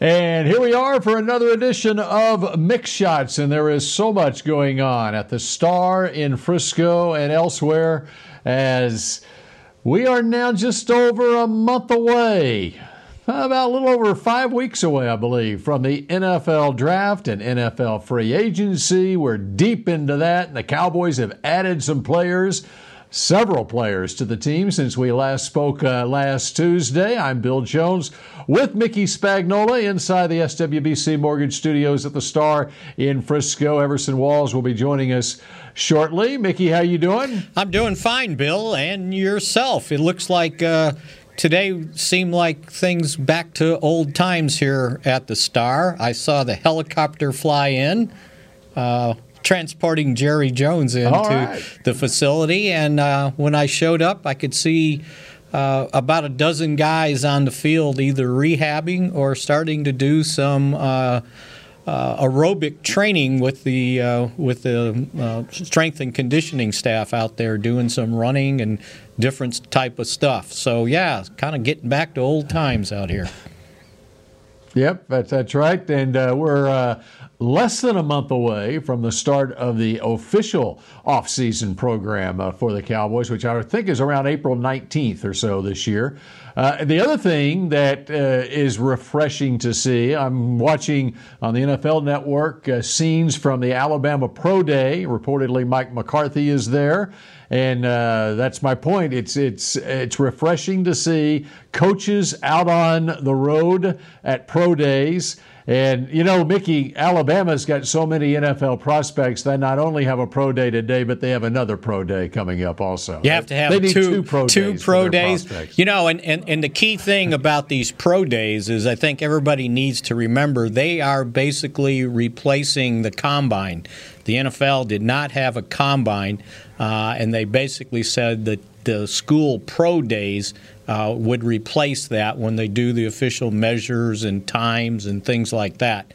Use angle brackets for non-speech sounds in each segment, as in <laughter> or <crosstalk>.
And here we are for another edition of Mick Shots, and there is so much going on at the Star in Frisco and elsewhere as we are now just over a month away, about a little over five weeks away, I believe, from the NFL draft and NFL free agency. We're deep into that, and the Cowboys have added some players several players to the team since we last spoke uh, last Tuesday. I'm Bill Jones with Mickey Spagnola inside the SWBC Mortgage Studios at the Star in Frisco. Everson Walls will be joining us shortly. Mickey, how you doing? I'm doing fine, Bill, and yourself. It looks like uh, today seemed like things back to old times here at the Star. I saw the helicopter fly in. Uh, transporting Jerry Jones into right. the facility. And uh, when I showed up, I could see uh, about a dozen guys on the field either rehabbing or starting to do some. Uh, uh aerobic training with the uh, with the uh, strength and conditioning staff out there doing some running and different type of stuff. So yeah, kind of getting back to old times out here. Yep, that's, that's right. And uh, we're uh, less than a month away from the start of the official offseason program uh, for the Cowboys, which I think is around April 19th or so this year. Uh, the other thing that uh, is refreshing to see, I'm watching on the NFL Network uh, scenes from the Alabama Pro Day. Reportedly, Mike McCarthy is there. And uh, that's my point. It's it's it's refreshing to see coaches out on the road at pro days and, you know, Mickey, Alabama's got so many NFL prospects. They not only have a pro day today, but they have another pro day coming up also. You have to have two, two pro two days. pro days. You know, and, and, and the key thing about these pro days is I think everybody needs to remember they are basically replacing the combine. The NFL did not have a combine, uh, and they basically said that the school pro days uh, would replace that when they do the official measures and times and things like that.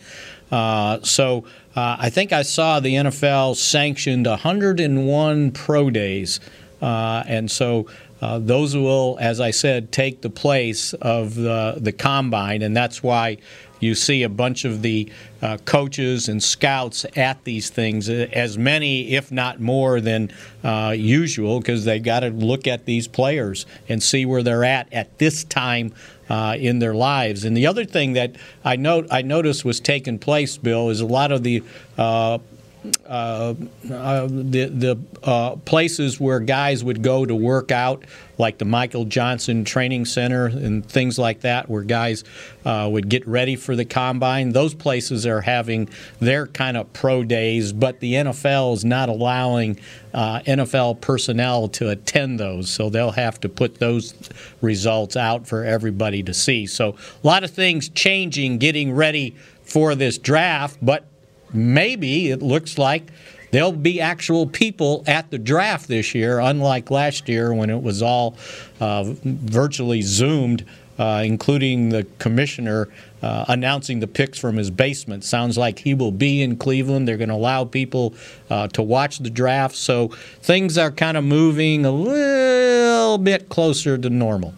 Uh, so uh, I think I saw the NFL sanctioned 101 pro days, uh, and so uh, those will, as I said, take the place of the, the combine, and that's why you see a bunch of the uh, coaches and scouts at these things, uh, as many, if not more, than uh, usual, because they got to look at these players and see where they're at at this time uh, in their lives. And the other thing that I note I noticed was taking place, Bill, is a lot of the uh, uh, the the uh, places where guys would go to work out, like the Michael Johnson Training Center and things like that, where guys uh, would get ready for the combine. Those places are having their kind of pro days, but the NFL is not allowing uh, NFL personnel to attend those, so they'll have to put those results out for everybody to see. So a lot of things changing, getting ready for this draft, but maybe it looks like there'll be actual people at the draft this year, unlike last year when it was all uh, virtually zoomed. Uh, including the commissioner uh, announcing the picks from his basement. Sounds like he will be in Cleveland. They're going to allow people uh, to watch the draft. So things are kind of moving a little bit closer to normal.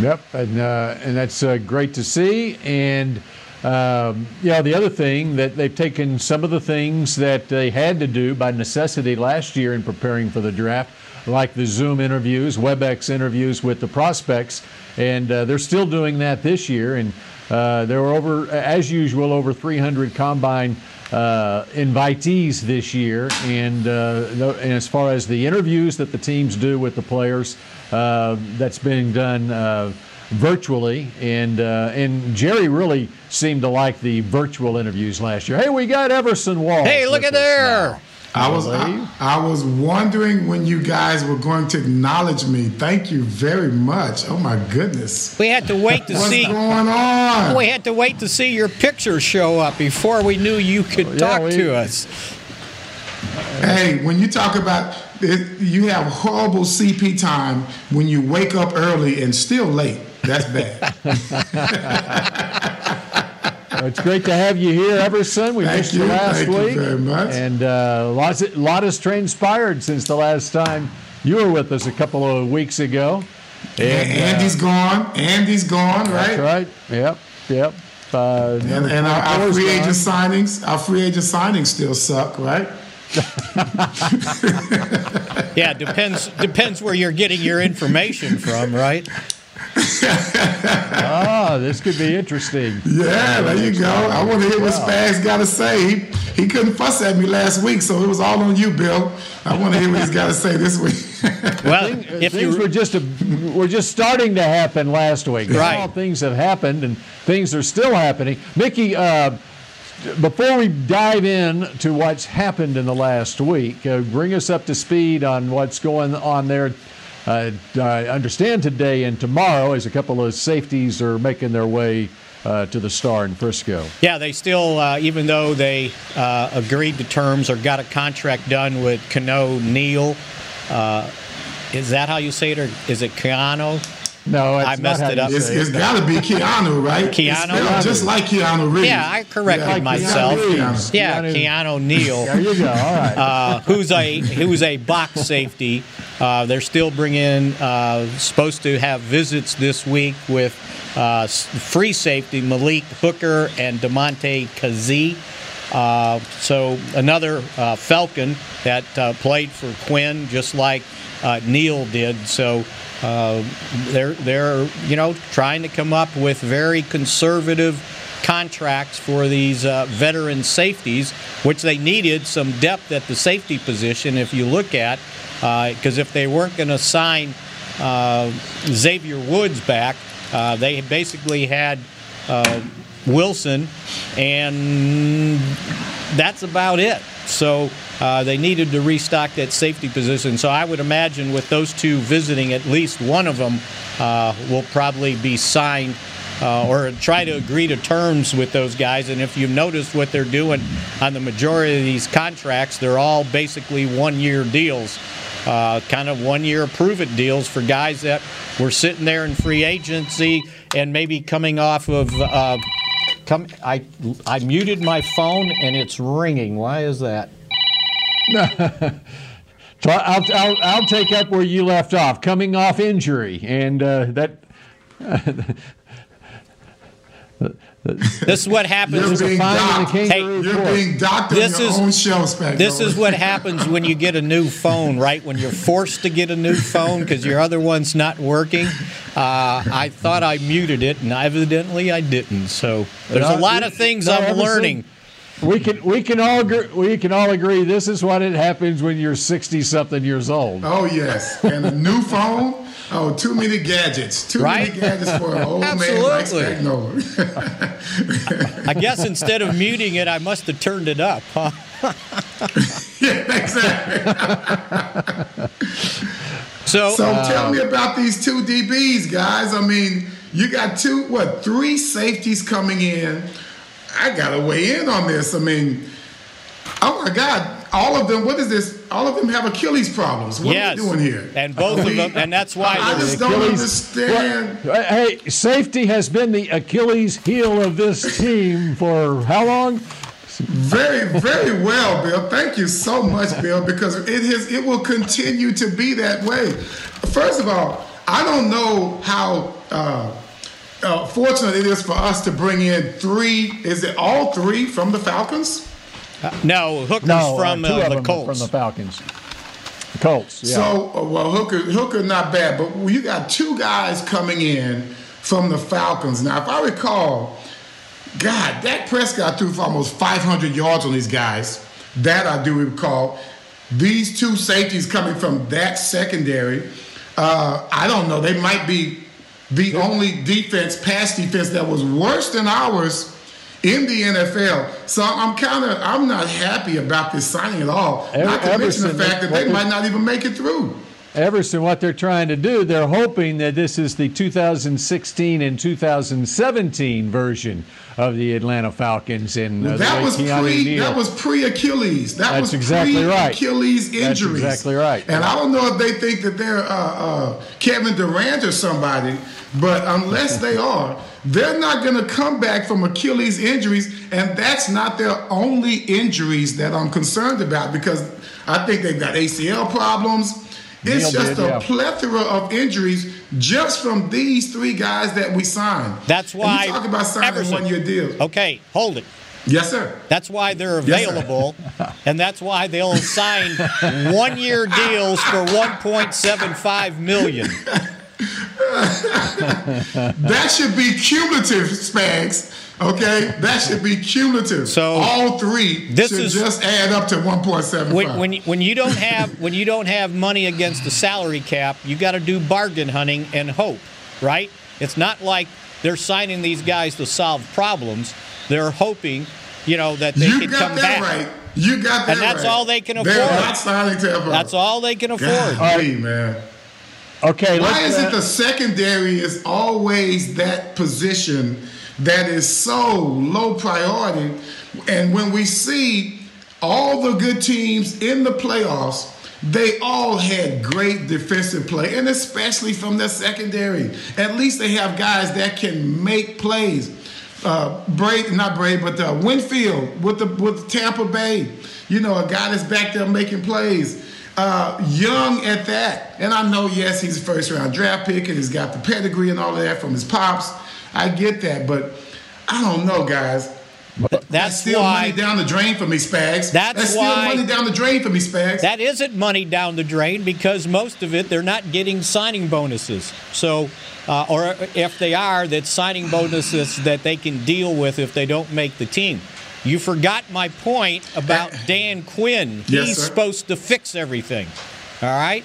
Yep, and, uh, and that's uh, great to see. And um, yeah, the other thing that they've taken some of the things that they had to do by necessity last year in preparing for the draft, like the Zoom interviews, WebEx interviews with the prospects, and uh, they're still doing that this year. And uh, there were over, as usual, over 300 combine uh, invitees this year. And, uh, and, as far as the interviews that the teams do with the players, uh, that's being done uh, virtually, and uh, and Jerry really seemed to like the virtual interviews last year. Hey, we got Everson Wall. Hey, look at there. I, was I, I, was wondering when you guys were going to acknowledge me. Thank you very much. Oh my goodness. We had to wait to What's see What's going on. We had to wait to see your picture show up before we knew you could yeah, talk we, to us. Hey, when you talk about it, you have horrible CP time when you wake up early and still late. That's bad. it's great to have you here, Everson. We Thank missed you, you last Thank week. You very much. And uh, lots of, lot has transpired since the last time you were with us a couple of weeks ago. And, Andy's uh, gone. Andy's gone, right? That's right. Yep. Yep. Uh, and, and our, our free agent signings, our free agent signings still suck, right? <laughs> yeah, depends depends where you're getting your information from, right? Ah, <laughs> this could be interesting. Yeah, there you go. I want to hear what Spags got to say. He, he couldn't fuss at me last week, so it was all on you, Bill. I want to hear what he's got to say this week. <laughs> well, if things were just a, were just starting to happen last week. Right. All things have happened, and things are still happening. Mickey. Uh, before we dive in to what's happened in the last week, uh, bring us up to speed on what's going on there uh, I understand today and tomorrow as a couple of safeties are making their way uh, to the Star in Frisco. Yeah, they still, uh, even though they uh, agreed to terms or got a contract done with Kano Neal, uh, is that how you say it, or is it Keanu? No, I messed it up. It's, it's got to be Keanu, right? Keanu, it's just like Keanu Reeves. Yeah, I corrected yeah, like myself. Keanu yeah, Keanu, Keanu Neal. there you go. All right. Uh, who's a who's a box safety? Uh, they're still bringing. Uh, supposed to have visits this week with uh, free safety Malik Hooker and Damontae Kazee. Uh, so another uh, Falcon that played for Quinn, just like Neal did. So uh, they're they're you know trying to come up with very conservative contracts for these uh, veteran safeties, which they needed some depth at the safety position. If you look at, because uh, if they weren't going to sign uh, Xavier Woods back, uh, they basically had Wilson, and that's about it. So uh, they needed to restock that safety position. So I would imagine with those two visiting, at least one of them uh, will probably be signed uh, or try to agree to terms with those guys. And if you've noticed what they're doing on the majority of these contracts, they're all basically one year deals. Uh, kind of one year prove it deals for guys that were sitting there in free agency and maybe coming off of uh, come I I muted my phone and it's ringing. Why is that? <laughs> I'll, I'll, I'll, take up where you left off, coming off injury, and uh, that. <laughs> this is what happens. You're being docked. Hey, you're being docked this your is, own show, Spec. This is what happens when you get a new phone, right? When you're forced to get a new phone because your other one's not working. Uh, I thought I muted it, and evidently I didn't. So there's a lot of things I'm learning. We can we can all agree, we can all agree this is what it happens when you're 60 something years old. Oh yes, and a new phone. Oh, too many gadgets. Too right? many gadgets for an <laughs> old Absolutely. man like I guess instead of muting it, I must have turned it up, huh? <laughs> yeah, exactly. so, so uh, tell me about these two DBs, guys. I mean, you got two, what, three safeties coming in I gotta weigh in on this. I mean, oh my God, all of them. What is this? All of them have Achilles problems. What yes. are we doing here? And both of them, and that's why I, I just don't understand. Well, hey, safety has been the Achilles heel of this <laughs> team for how long? Very, very well, Bill. Thank you so much, Bill, because it has it will continue to be that way. First of all, I don't know how. Uh, uh, fortunate it is for us to bring in three. Is it all three from the Falcons? Uh, no, Hooker's no, from uh, the Colts. From the Falcons. The Colts. Yeah. So, uh, well, Hooker, Hooker, not bad, but you got two guys coming in from the Falcons. Now, if I recall, God, Dak Prescott threw for almost 500 yards on these guys. That I do recall. These two safeties coming from that secondary. Uh, I don't know. They might be the only defense, pass defense, that was worse than ours in the NFL. So I'm kind of I'm not happy about this signing at all. Ever, not to mention the fact that they might not even make it through. Everson, what they're trying to do, they're hoping that this is the 2016 and 2017 version of the Atlanta Falcons. And uh, that, was pre, that was pre Achilles. That That's was exactly right. Achilles injuries. That's exactly right. And I don't know if they think that they're uh, uh, Kevin Durant or somebody, but unless they <laughs> are, they're not going to come back from Achilles injuries. And that's not their only injuries that I'm concerned about because I think they've got ACL problems. It's just did, a yeah. plethora of injuries just from these three guys that we signed. That's why. And you talk about signing one-year deals. Okay, hold it. Yes, sir. That's why they're available, yes, and that's why they'll sign <laughs> one-year deals for 1.75 million. <laughs> that should be cumulative, Spags. Okay, that should be cumulative. So all three this should is, just add up to 1.75. When, when, when you don't have when you don't have money against the salary cap, you got to do bargain hunting and hope, right? It's not like they're signing these guys to solve problems. They're hoping, you know, that they you can come back. Right. You got that And that's right. all they can afford. They're not signing to That's all they can afford. Golly, man. Okay. Why is it uh, the secondary is always that position that is so low priority? And when we see all the good teams in the playoffs, they all had great defensive play, and especially from their secondary. At least they have guys that can make plays. Uh, Braid, not Braid, but uh, Winfield with the with Tampa Bay. You know, a guy that's back there making plays. Uh, young at that. And I know, yes, he's a first round draft pick and he's got the pedigree and all of that from his pops. I get that, but I don't know, guys. That's, that's still why, money down the drain for me, Spags. That's, that's why, still money down the drain for me, Spags. That isn't money down the drain because most of it they're not getting signing bonuses. So, uh, or if they are, that's signing bonuses that they can deal with if they don't make the team. You forgot my point about Dan Quinn. He's sir. supposed to fix everything. All right?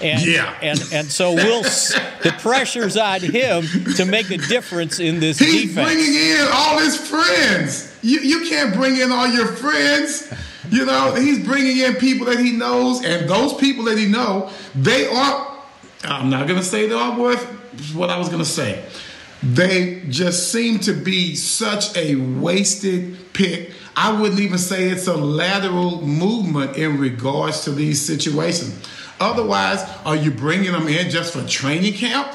And, Yeah. and and so we'll the pressure's on him to make a difference in this He's defense. bringing in all his friends. You, you can't bring in all your friends. You know, he's bringing in people that he knows, and those people that he know, they are. I'm not gonna say they are worth what I was gonna say. They just seem to be such a wasted pick. I wouldn't even say it's a lateral movement in regards to these situations. Otherwise, are you bringing them in just for training camp?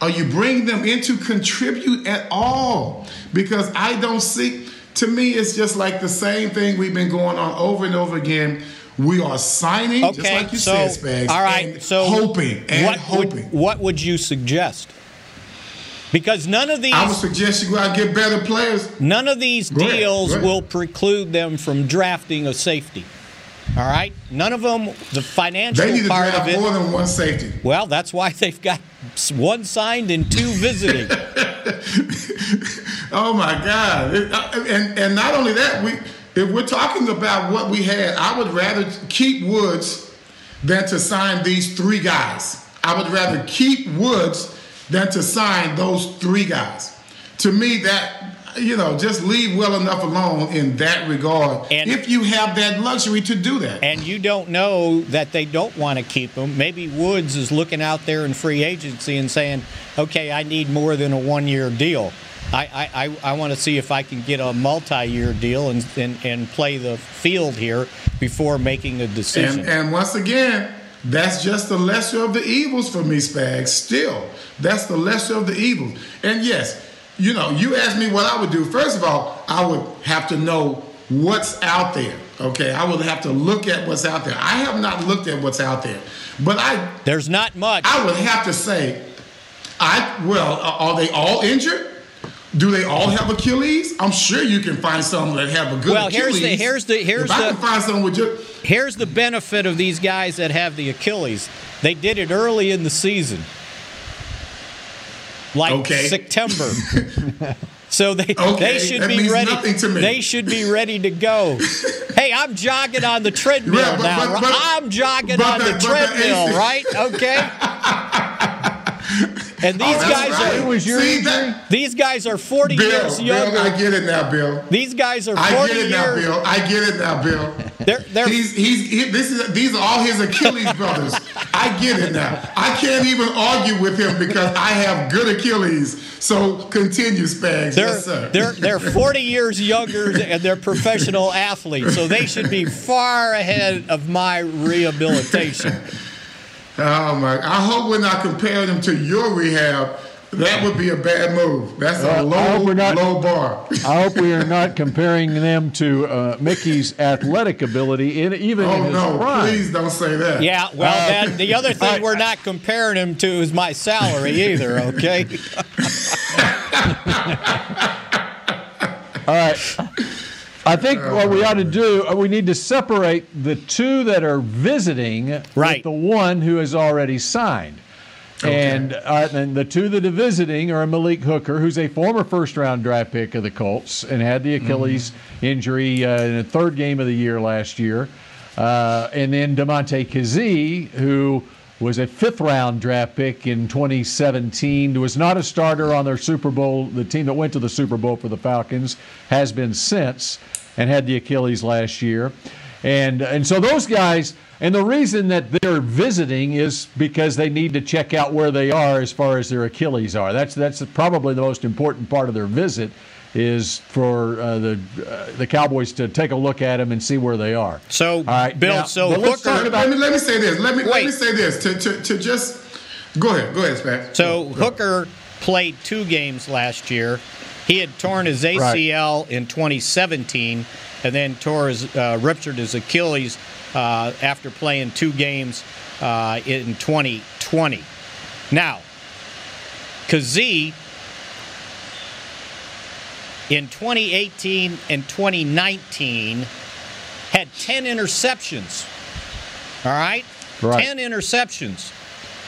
Are you bringing them in to contribute at all? Because I don't see, to me, it's just like the same thing we've been going on over and over again. We are signing, Okay, just like you so said, Spags. all right, so hoping and what hoping. Would, what would you suggest? Because none of these I would suggest you go out and get better players. none of these Go deals go ahead. will preclude them from drafting a safety. All right, none of them. The financial They need to part draft of it. more than one safety. Well, that's why they've got one signed and two visiting. <laughs> Oh my God! It- uh, and and not only that, we if we're talking about what we had, I would rather keep Woods than to sign these three guys. I would rather keep Woods than to sign those three guys. To me, that you know, just leave well enough alone in that regard. And- if you have that luxury to do that. and you don't know that they don't want to keep him. Maybe Woods is looking out there in free agency and saying, "Okay, I need more than a one-year deal. I I, I, I want to see if I can get a multi-year deal and, and and play the field here before making a decision." And, and once again, that's just the lesser of the evils for me, Spags. Still, that's the lesser of the evils. And yes, you know, you asked me what I would do. First of all, I would have to know what's out there. Okay, I would have to look at what's out there. I have not looked at what's out there, but I There's not much. I would have to say, I well, are they all injured? Do they all have Achilles? I'm sure you can find some that have a good Well, here's Achilles. the- here's the- here's if I the- can find someone with just Here's the benefit of these guys that have the Achilles. They did it early in the season. Like Okay. September. <laughs> So they Okay, they should that be ready. to me. They should be ready to go. <laughs> hey, I'm jogging on the treadmill Yeah, but- now. but- but- I'm jogging on the- the, but the treadmill, right? Okay. <laughs> <laughs> And these Oh, guys right. are was your See, that- these guys are 40 Bill, years Bill, younger. I get it now, Bill. these guys are I 40 get it now, years. Bill. I get it now, Bill. <laughs> They're, they're, He's he's he, this is these are all his Achilles brothers. I get it now. I can't even argue with him because I have good Achilles. So continue, Spags. They're, yes, sir. they're, they're <laughs> 40 years younger and they're professional athletes, so they should be far ahead of my rehabilitation. Oh my! I hope we're not comparing them to your rehab. That would be a bad move. That's a Well, low we're not- low bar. I hope we are not comparing them to uh, Mickey's athletic ability, in, even in Oh his no! prime. Please don't say that. Yeah, well, Uh, then the other thing we're not comparing him to is my salary either, okay? <laughs> All right. I think what we ought to do, uh, we need to separate the two that are visiting Right. with the one who has already signed. And, uh, and the two that are visiting are Malik Hooker, who's a former first round draft pick of the Colts and had the Achilles injury uh, in the third game of the year last year. Uh, and then Damontae Kazee, who was a fifth round draft pick in 2017, was not a starter on their Super Bowl, the team that went to the Super Bowl for the Falcons, has been since and had the Achilles last year. And, and so those guys, and the reason that they're visiting is because they need to check out where they are as far as their Achilles are. That's, that's probably the most important part of their visit is for uh, the uh, the Cowboys to take a look at them and see where they are. So, All right, Bill, now, so but let's Hooker- talk Let me, let me say this. Let me let me say this to, to, to just go ahead. Go ahead, Spags. So Go, go. Hooker played two games last year. He had torn his ACL in 2017, and then tore his uh, ruptured his Achilles uh, after playing two games uh, in 2020. Now, Kazee in 2018 and 2019 had 10 interceptions. All right, Right. 10 interceptions.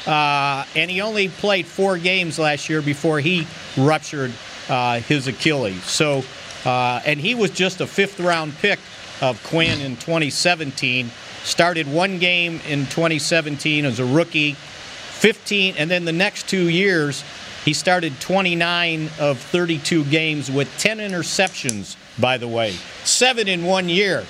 Uh, and he only played four games last year before he ruptured uh, his Achilles. So, uh, and he was just a fifth round pick of Quinn in 2017. Started one game in 2017 as a rookie, 15, and then the next two years, he started 29 of 32 games with 10 interceptions, by the way, seven in one year.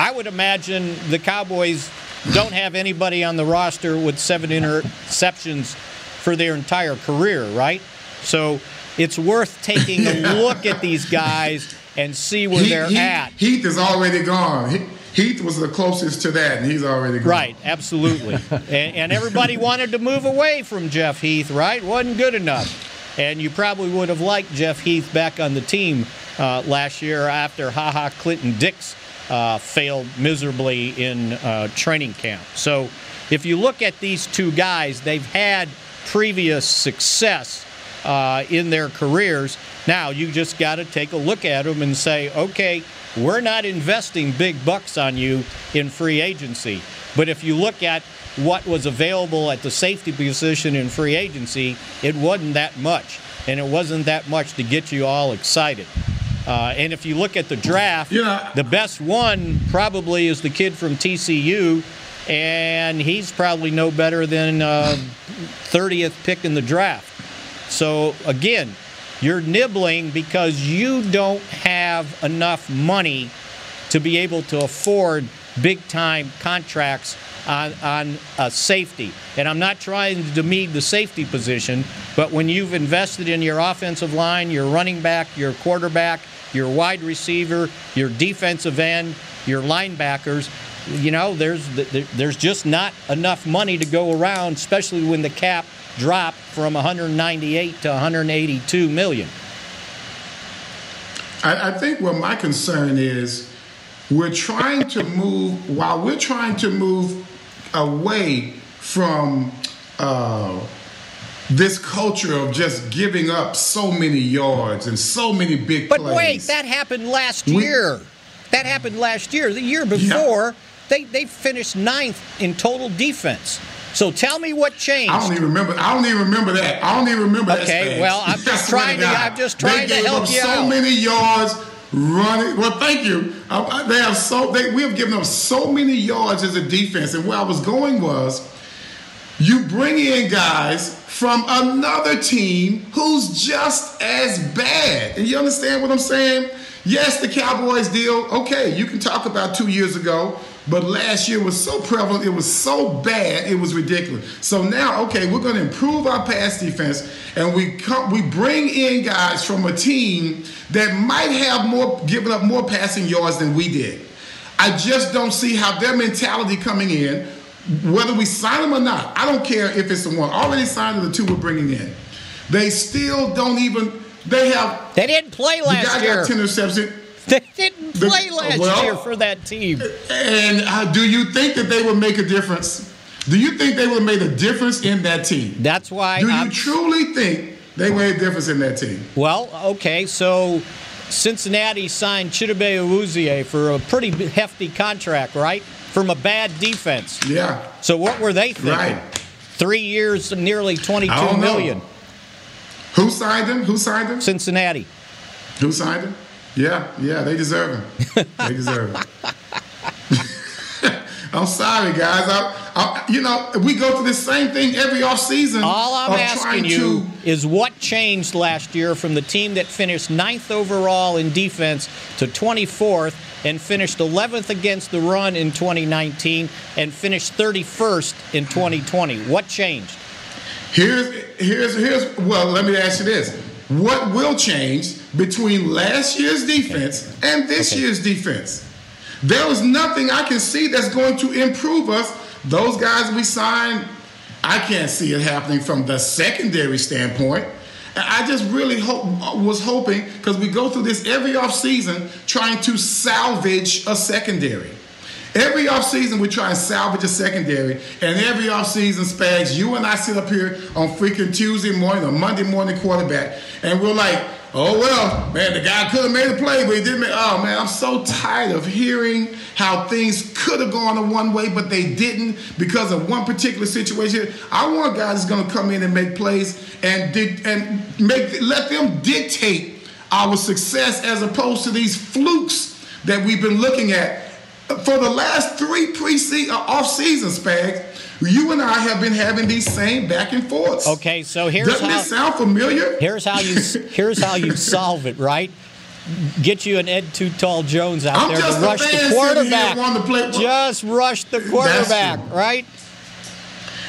I would imagine the Cowboys don't have anybody on the roster with seven interceptions for their entire career, right? So it's worth taking a <laughs> look at these guys and see where they're at. Heath is already gone. He- Heath was the closest to that, and he's already gone. Right, absolutely. <laughs> and, and everybody wanted to move away from Jeff Heath, right? Wasn't good enough. And you probably would have liked Jeff Heath back on the team uh, last year after Ha Ha Clinton Dix uh, failed miserably in uh, training camp. So if you look at these two guys, they've had previous success uh, in their careers. Now you just got to take a look at them and say, okay, we're not investing big bucks on you in free agency. But if you look at what was available at the safety position in free agency, it wasn't that much. And it wasn't that much to get you all excited. Uh, and if you look at the draft, Yeah. the best one probably is the kid from TCU, and he's probably no better than uh, 30th pick in the draft. So again, you're nibbling because you don't have enough money to be able to afford big time contracts on, on a safety. And I'm not trying to demean the safety position, but when you've invested in your offensive line, your running back, your quarterback, your wide receiver, your defensive end, your linebackers, you know, there's there's just not enough money to go around, especially when the cap dropped from 198 to 182 million. I, I think what my concern is we're trying to move, while we're trying to move away from uh, this culture of just giving up so many yards and so many big But plays. But wait, that happened last We- year. That happened last year. The year before, they, they finished ninth in total defense. So tell me what changed. I don't even remember. I don't even remember that. I don't even remember that. Okay, well, I'm just trying to-. I'm just trying they to help you so out. many yards running. Well, thank you. I, I- they have so. They, we have given up so many yards as a defense, and where I was going was you bring in guys from another team who's just as bad. And you understand what I'm saying? Yes, the Cowboys deal, okay, you can talk about two years ago, but last year was so prevalent, it was so bad, it was ridiculous. So now, okay, we're going to improve our pass defense, and we come, we bring in guys from a team that might have more given up more passing yards than we did. I just don't see how their mentality coming in, whether we sign them or not. I don't care if it's the one already signed or the two we're bringing in. They still don't even they have. They didn't play last year. the year. Got ten interceptions. They <laughs> didn't play the, last well, year for that team. And uh, do you think that they would make a difference? Do you think they would have made a difference in that team? That's why. Do I'm, you truly think they made a difference in that team? Well, okay, so Cincinnati signed Chidobe Awuzie for a pretty hefty contract, right? From a bad defense. Yeah. So what were they thinking? Right. Three years, nearly twenty-two million. Know. Who signed him? Who signed him? Cincinnati. Who signed him? Yeah, yeah, they deserve it. they deserve it. <laughs> I'm sorry, guys. I, I, you know, we go through the same thing every off season. All I'm asking you to... is what changed last year from the team that finished ninth overall in defense to 24th and finished 11th against the run in 2019 and finished 31st in 2020. What changed? Here's here's here's well, let me ask you this. What will change between last year's defense and this okay. year's defense? There is nothing I can see that's going to improve us. Those guys we signed, I can't see it happening from the secondary standpoint. I just really hope, was hoping because we go through this every offseason trying to salvage a secondary. Every offseason, we try and salvage a secondary. And every offseason, Spags, you and I sit up here on freaking Tuesday morning or Monday morning quarterback, and we're like, oh, well, man, the guy could have made a play, but he didn't make Oh, man, I'm so tired of hearing how things could have gone a one way, but they didn't because of one particular situation. I want guys that's going to come in and make plays and, di- and make let them dictate our success as opposed to these flukes that we've been looking at for the last three uh, off season spags, you and I have been having these same back and forths. Okay, so here's doesn't how, it sound familiar? Here's how you <laughs> here's how you solve it, right? Get you an Ed Too Tall Jones out I'm there to rush the quarterback. Just rush the quarterback, right?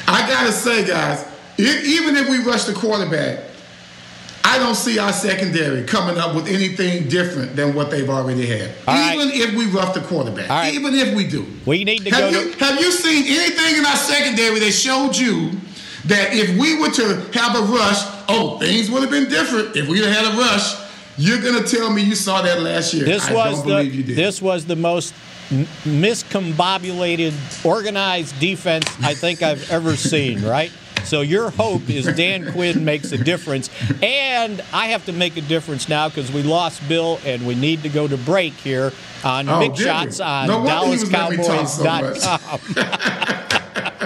I gotta say, guys, even if we rush the quarterback, I don't see our secondary coming up with anything different than what they've already had. All even right. if we rough the quarterback. Right. Even if we do. We need to have go you, to- Have you seen anything in our secondary that showed you that if we were to have a rush, oh, things would have been different if we had a rush? You're gonna tell me you saw that last year. This I was the this was the most miscombobulated, organized defense I think I've ever seen. Right? So your hope is Dan Quinn makes a difference. And I have to make a difference now because we lost Bill and we need to go to break here on oh, Mick Shots on no DallasCowboys.com. <laughs>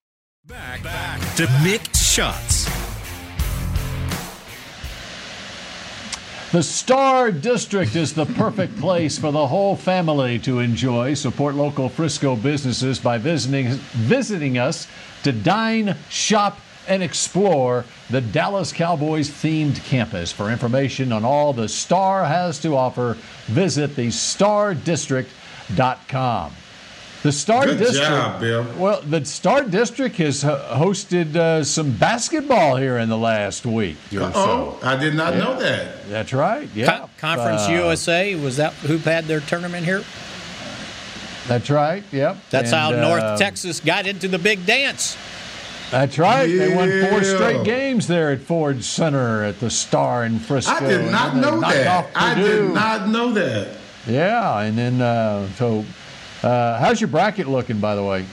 Back, back to Mick Shots. The Star District is the perfect place for the whole family to enjoy. Support local Frisco businesses by visiting visiting us to dine, shop, and explore the Dallas Cowboys themed campus. For information on all the Star has to offer, visit the stardistrict.com. The Star Good District. job, Bill. Well, the Star District has hosted uh, some basketball here in the last week Oh, so. I did not know that. That's right. Yeah. Co- Conference Uh, USA was that who had their tournament here? That's right. Yep. That's how North uh, Texas got into the big dance. That's right. They won four straight games there at Ford Center at the Star in Frisco. I did not know that. I did not know that. Yeah, and then uh, so uh, how's your bracket looking, by the way?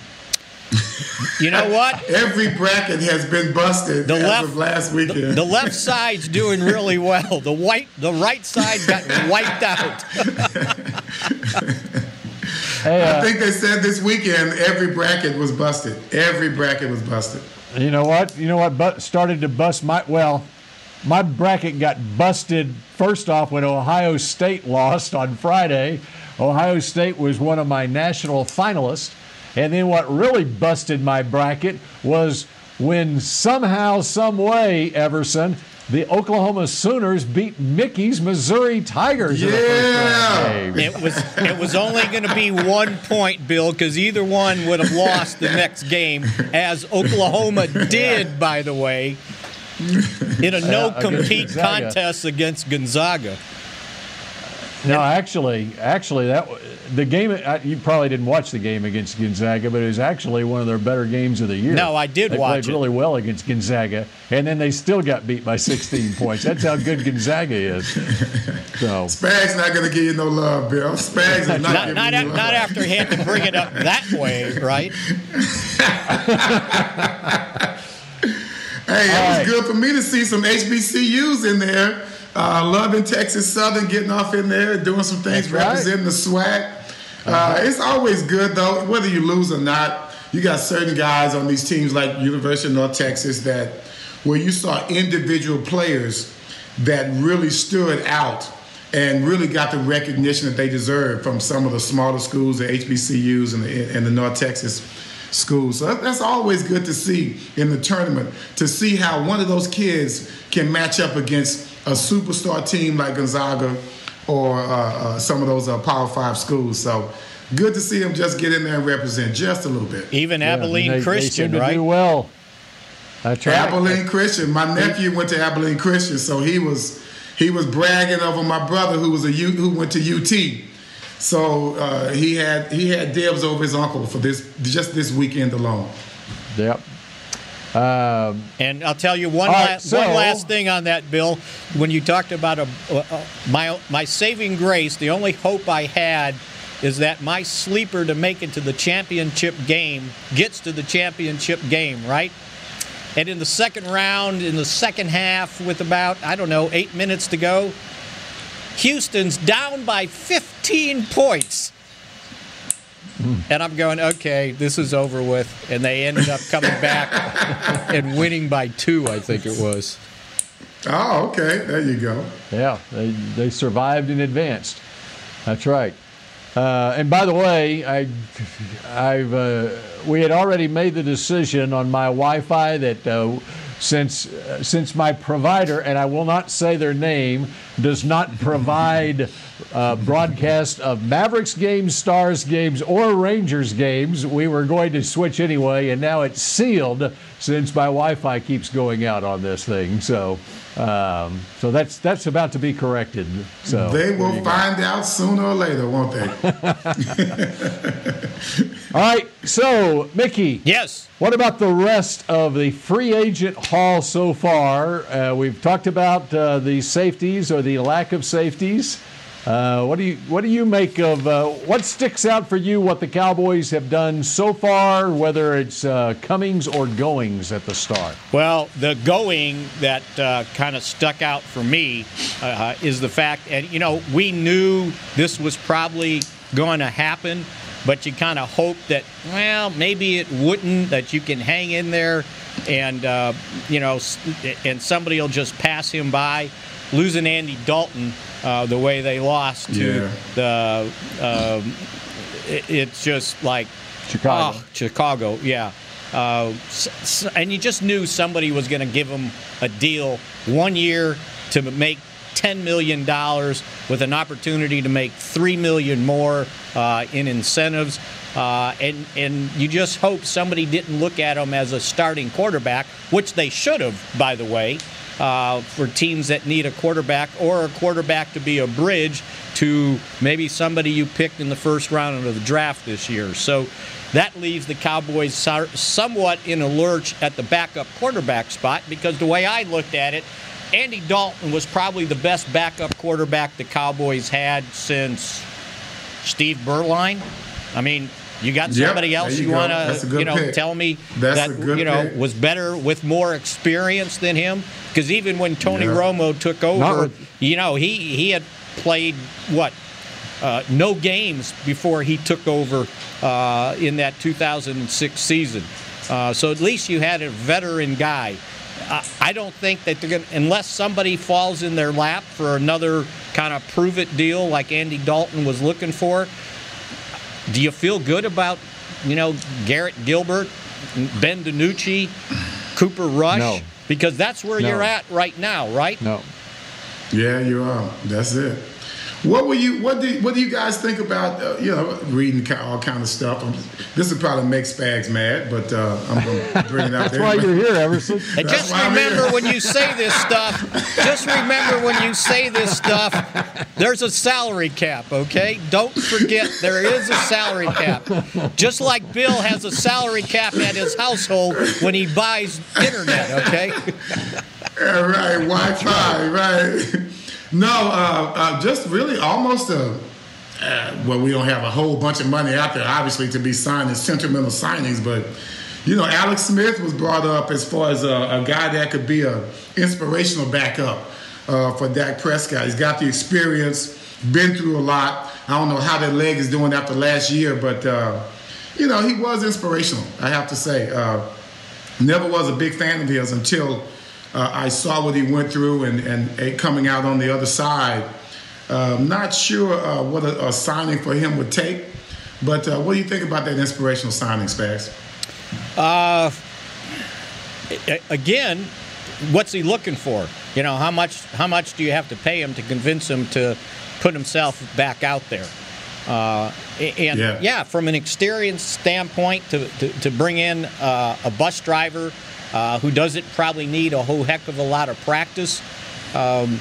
You know what? <laughs> Every bracket has been busted The as left- of last weekend. The left side's doing really well. The white, the right side got wiped out. <laughs> Hey, I uh, think they said this weekend every bracket was busted. Every bracket was busted. you know what? You know what? But started to bust my well. My bracket got busted first off when Ohio State <laughs> lost on Friday. Ohio State was one of my national finalists. And then what really busted my bracket was when somehow, some way, Everson, the Oklahoma Sooners beat Mickey's Missouri Tigers in the first. It was it was only going to be one point, Bill, because either one would have lost the next game, as Oklahoma did, by the way, in a no compete Gonzaga. contest against Gonzaga. No, actually, actually, that the game. You probably didn't watch the game against Gonzaga, but it was actually one of their better games of the year. No, I did they watch played it. really well against Gonzaga, and then they still got beat by 16 <laughs> points. That's how good Gonzaga is. <laughs> So, Spags not going to give you no love, Bill. Spags is not, Not, giving not, you love. not after he had to bring it up that way, right? <laughs> Hey, it All was right. good for me to see some HBCUs in there. Uh, loving Texas Southern getting off in there, doing some things, That's right. representing the swag. Uh, it's always good though, whether you lose or not. You got certain guys on these teams like University of North Texas that where you saw individual players that really stood out and really got the recognition that they deserve from some of the smaller schools, the HBCUs and the, and the North Texas schools. So that's always good to see in the tournament to see how one of those kids can match up against a superstar team like Gonzaga or uh, uh, some of those uh, Power Five schools. So good to see them just get in there and represent just a little bit. Even yeah, Abilene they, they Christian, seem to right? Do well. That's right. Abilene Christian. My nephew went to Abilene Christian, so he was he was bragging over my brother who was a U, who went to UT. So uh, he had he had dibs over his uncle for this just this weekend alone. Yep. Um, And I'll tell you one right, last one last thing on that, Bill. When you talked about a, uh, my my saving grace, the only hope I had is that my sleeper to make it to the championship game gets to the championship game, right? And in the second round, in the second half, with about I don't know eight minutes to go, Houston's down by 15 points. And I'm going, okay, this is over with. And they ended up coming back and winning by two, I think it was. Oh, okay. There you go. Yeah, they, they survived and advanced. That's right. Uh, and by the way, I, I've uh, we had already made the decision on my Wi-Fi that uh, since uh, since my provider and I will not say their name does not provide uh, broadcast of Mavericks games, Stars games, or Rangers games, we were going to switch anyway, and now it's sealed since my Wi-Fi keeps going out on this thing. So. Um, so that's that's about to be corrected. So They will you go. find out sooner or later, won't they? All <laughs> All right, so Mickey. Yes. What about the rest of the free agent haul so far? Uh, we've talked about uh, the safeties or the lack of safeties. Uh, what do you what do you make of uh, what sticks out for you? What the Cowboys have done so far, whether it's uh, comings or goings at the start. Well, the going that uh, kind of stuck out for me uh, is the fact, and you know, we knew this was probably going to happen, but you kind of hope that, well, maybe it wouldn't. That you can hang in there, and you know, and somebody will just pass him by. Losing Andy Dalton uh, the way they lost to Yeah. the. Um, it, it's just like Chicago. Oh, Chicago, yeah. Uh, and you just knew somebody was going to give him a deal one year to make ten million dollars with an opportunity to make three million more uh, in incentives. Uh, and and you just hope somebody didn't look at him as a starting quarterback, which they should have, by the way, uh, for teams that need a quarterback or a quarterback to be a bridge to maybe somebody you picked in the first round of the draft this year. So that leaves the Cowboys somewhat in a lurch at the backup quarterback spot because the way I looked at it, Andy Dalton was probably the best backup quarterback the Cowboys had since Steve Beuerlein. I mean, you got somebody there else you you, want to, you know, pick. tell me That's that you know pick. was better with more experience than him? Because even when Tony Yeah. Romo took over, with- you know, he he had played what uh, no games before he took over uh, in that 2006 season. Uh, so at least you had a veteran guy. I, I don't think that they're going to, unless somebody falls in their lap for another kind of prove it deal like Andy Dalton was looking for. Do you feel good about, you know, Garrett Gilbert, Ben DiNucci, Cooper Rush? No. Because that's where No. you're at right now, right? No. Yeah, you are. That's it. What were you? What do What do you guys think about? Uh, you know, reading all kind of stuff. I'm, this will probably make Spags mad, but uh, I'm going to bring it out That's there. why you're here, Everson. And just remember when you say this stuff, just remember when you say this stuff, there's a salary cap, okay? Don't forget there is a salary cap. Just like Bill has a salary cap at his household when he buys internet, okay? <laughs> Yeah, right, Wi-Fi, right. No, uh, uh, just really almost a. Uh, well, we don't have a whole bunch of money out there, obviously, to be signed as sentimental signings, but you know, Alex Smith was brought up as far as a, a guy that could be a inspirational backup uh, for Dak Prescott. He's got the experience, been through a lot. I don't know how that leg is doing after last year, but uh, you know, he was inspirational. I have to say. Uh, never was a big fan of his until uh, I saw what he went through and, and coming out on the other side. Uh, not sure uh, what a, a signing for him would take, but uh, what do you think about that inspirational signing, Spags? Uh, again, what's he looking for? You know, how much how much do you have to pay him to convince him to put himself back out there? Uh, and Yeah. yeah. from an experience standpoint, to, to, to bring in uh, a bus driver uh, who doesn't probably need a whole heck of a lot of practice. Um,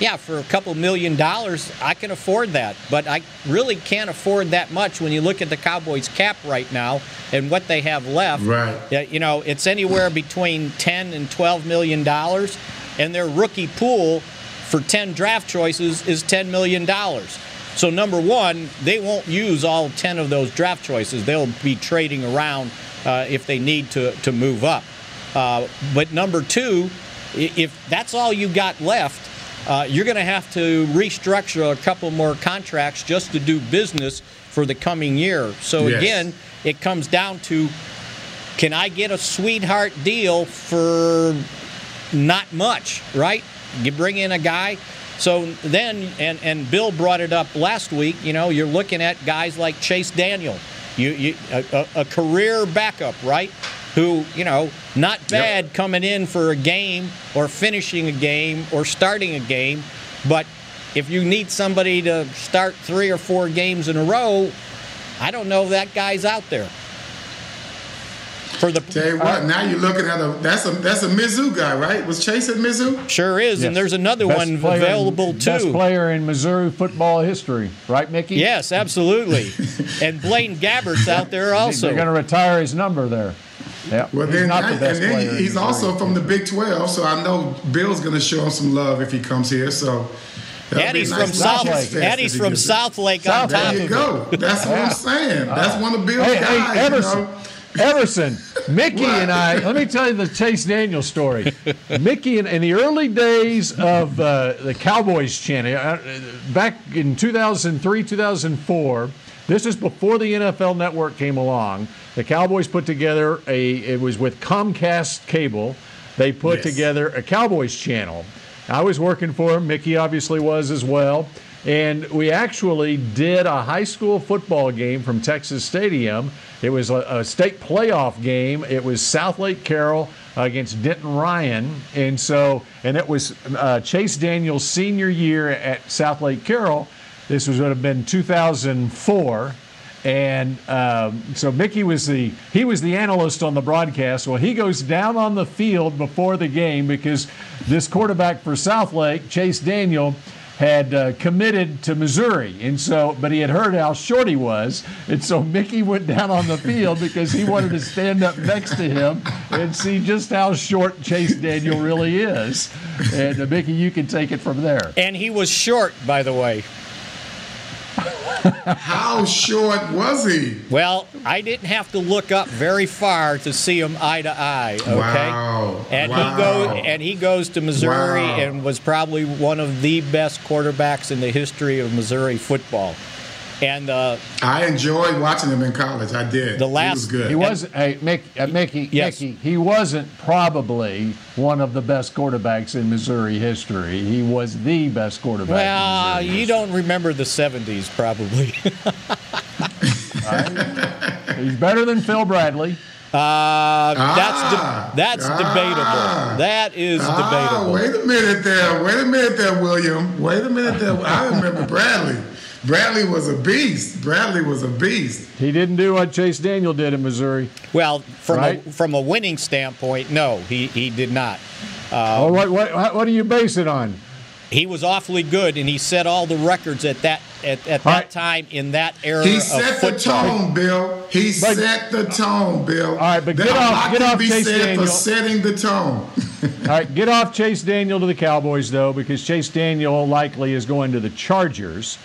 yeah, for a couple million dollars, I can afford that. But I really can't afford that much when you look at the Cowboys' cap right now and what they have left. Right. You know, it's anywhere between 10 and 12 million dollars, and their rookie pool for 10 draft choices is 10 million dollars. So number one, they won't use all 10 of those draft choices. They'll be trading around uh, if they need to to move up. Uh, but number two, if that's all you got left, uh, you're going to have to restructure a couple more contracts just to do business for the coming year. So Yes. again, it comes down to can I get a sweetheart deal for not much, right? You bring in a guy. So then, and, and Bill brought it up last week, you know, you're looking at guys like Chase Daniel, you, you, a, a- a career backup, right? Who, you know, not bad coming in for a game or finishing a game or starting a game, but if you need somebody to start three or four games in a row, I don't know if that guy's out there. For the Tell you what, now you're looking at a that's a that's a Mizzou guy, right? Was Chase at Mizzou? Sure is, and there's another Best one player in- available too. Best player in Missouri football history, right, Mickey? Yes, absolutely. <laughs> and Blaine Gabbert's out there also. They're going to retire his number there. Yeah, Well, he's then, not the and then player. he's Missouri. also from the Big 12, so I know Bill's going to show him some love if he comes here. So, that'll and be a he's nice from South. little fest And if he's he from gets it. South Lake on South top There you of go. it. That's what I'm saying. That's one of Bill's Hey, guys. hey, you Everson, know? Everson, Mickey What? and I, let me tell you the Chase Daniel story. <laughs> Mickey, in, in the early days of uh, the Cowboys channel, uh, back in 2003, 2004, this is before the NFL network came along. The Cowboys put together a, it was with Comcast Cable, they put Yes. together a Cowboys channel. I was working for him, Mickey obviously was as well. And we actually did a high school football game from Texas Stadium. It was a, a state playoff game. It was Southlake Carroll against Denton Ryan. And so, and it was uh, Chase Daniels' senior year at Southlake Carroll. This was would have been 2004. And um, so Mickey was the he was the analyst on the broadcast. Well, he goes down on the field before the game because this quarterback for Southlake, Chase Daniel, had uh, committed to Missouri, and so but he had heard how short he was, and so Mickey went down on the field because he wanted to stand up next to him and see just how short Chase Daniel really is. And uh, Mickey, you can take it from there. And he was short, by the way. How short was he? Well, I didn't have to look up very far to see him eye to eye. Okay, Wow. and Wow. he goes and he goes to Missouri Wow. and was probably one of the best quarterbacks in the history of Missouri football. And uh, I enjoyed watching him in college. I did. The he last- was good. He was hey, Mick, uh, Mickey. Yes. Mickey. He wasn't probably one of the best quarterbacks in Missouri history. He was the best quarterback. well, in Missouri you don't remember the '70s, probably. history. He's better than Phil Bradley. Uh, that's Ah. de- that's Ah. debatable. That is Ah, debatable. wait a minute there. Wait a minute there, William. Wait a minute there. I remember Bradley. Bradley was a beast. Bradley was a beast. He didn't do what Chase Daniel did in Missouri. Well, from Right? a, from a winning standpoint, no, he, he did not. oh, what, what what do you base it on? He was awfully good, and he set all the records at that at, at that All right. time in that era He of set the tone, Bill. He But- set the tone, Bill. All right, but There get a off- get off be Chase said Daniel. for setting the tone. <laughs> All right, get off Chase Daniel to the Cowboys though, because Chase Daniel likely is going to the Chargers,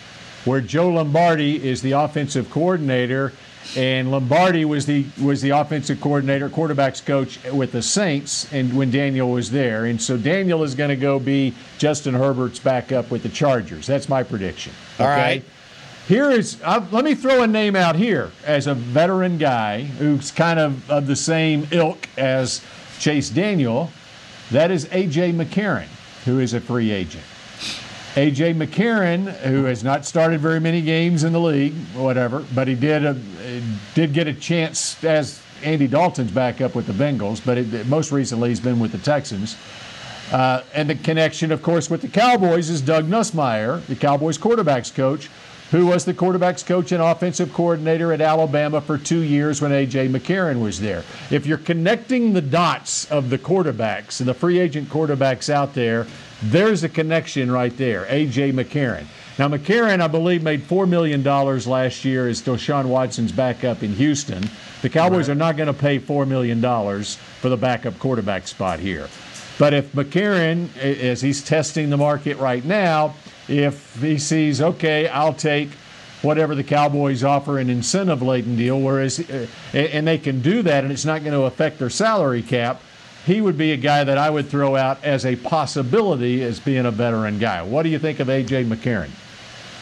where Joe Lombardi is the offensive coordinator, and Lombardi was the was the offensive coordinator, quarterbacks coach with the Saints, and when Daniel was there, and so Daniel is going to go be Justin Herbert's backup with the Chargers. That's my prediction. All right. Here is, uh, let me throw a name out here as a veteran guy who's kind of of the same ilk as Chase Daniel. That is A.J. McCarron, who is a free agent. A.J. McCarron, who has not started very many games in the league, whatever, but he did a, did get a chance as Andy Dalton's backup with the Bengals, but it, most recently he's been with the Texans. Uh, and the connection, of course, with the Cowboys is Doug Nussmeier, the Cowboys quarterbacks coach, who was the quarterbacks coach and offensive coordinator at Alabama for two years when A.J. McCarron was there. If you're connecting the dots of the quarterbacks and the free agent quarterbacks out there, there's a connection right there, A.J. McCarron. Now, McCarron, I believe, made $4 million last year as Deshaun Watson's backup in Houston. The Cowboys are not going to pay $4 million for the backup quarterback spot here. But if McCarron, as he's testing the market right now, if he sees, okay, I'll take whatever the Cowboys offer an incentive laden deal, whereas, uh, and they can do that and it's not going to affect their salary cap, he would be a guy that I would throw out as a possibility as being a veteran guy. What do you think of A.J. McCarron?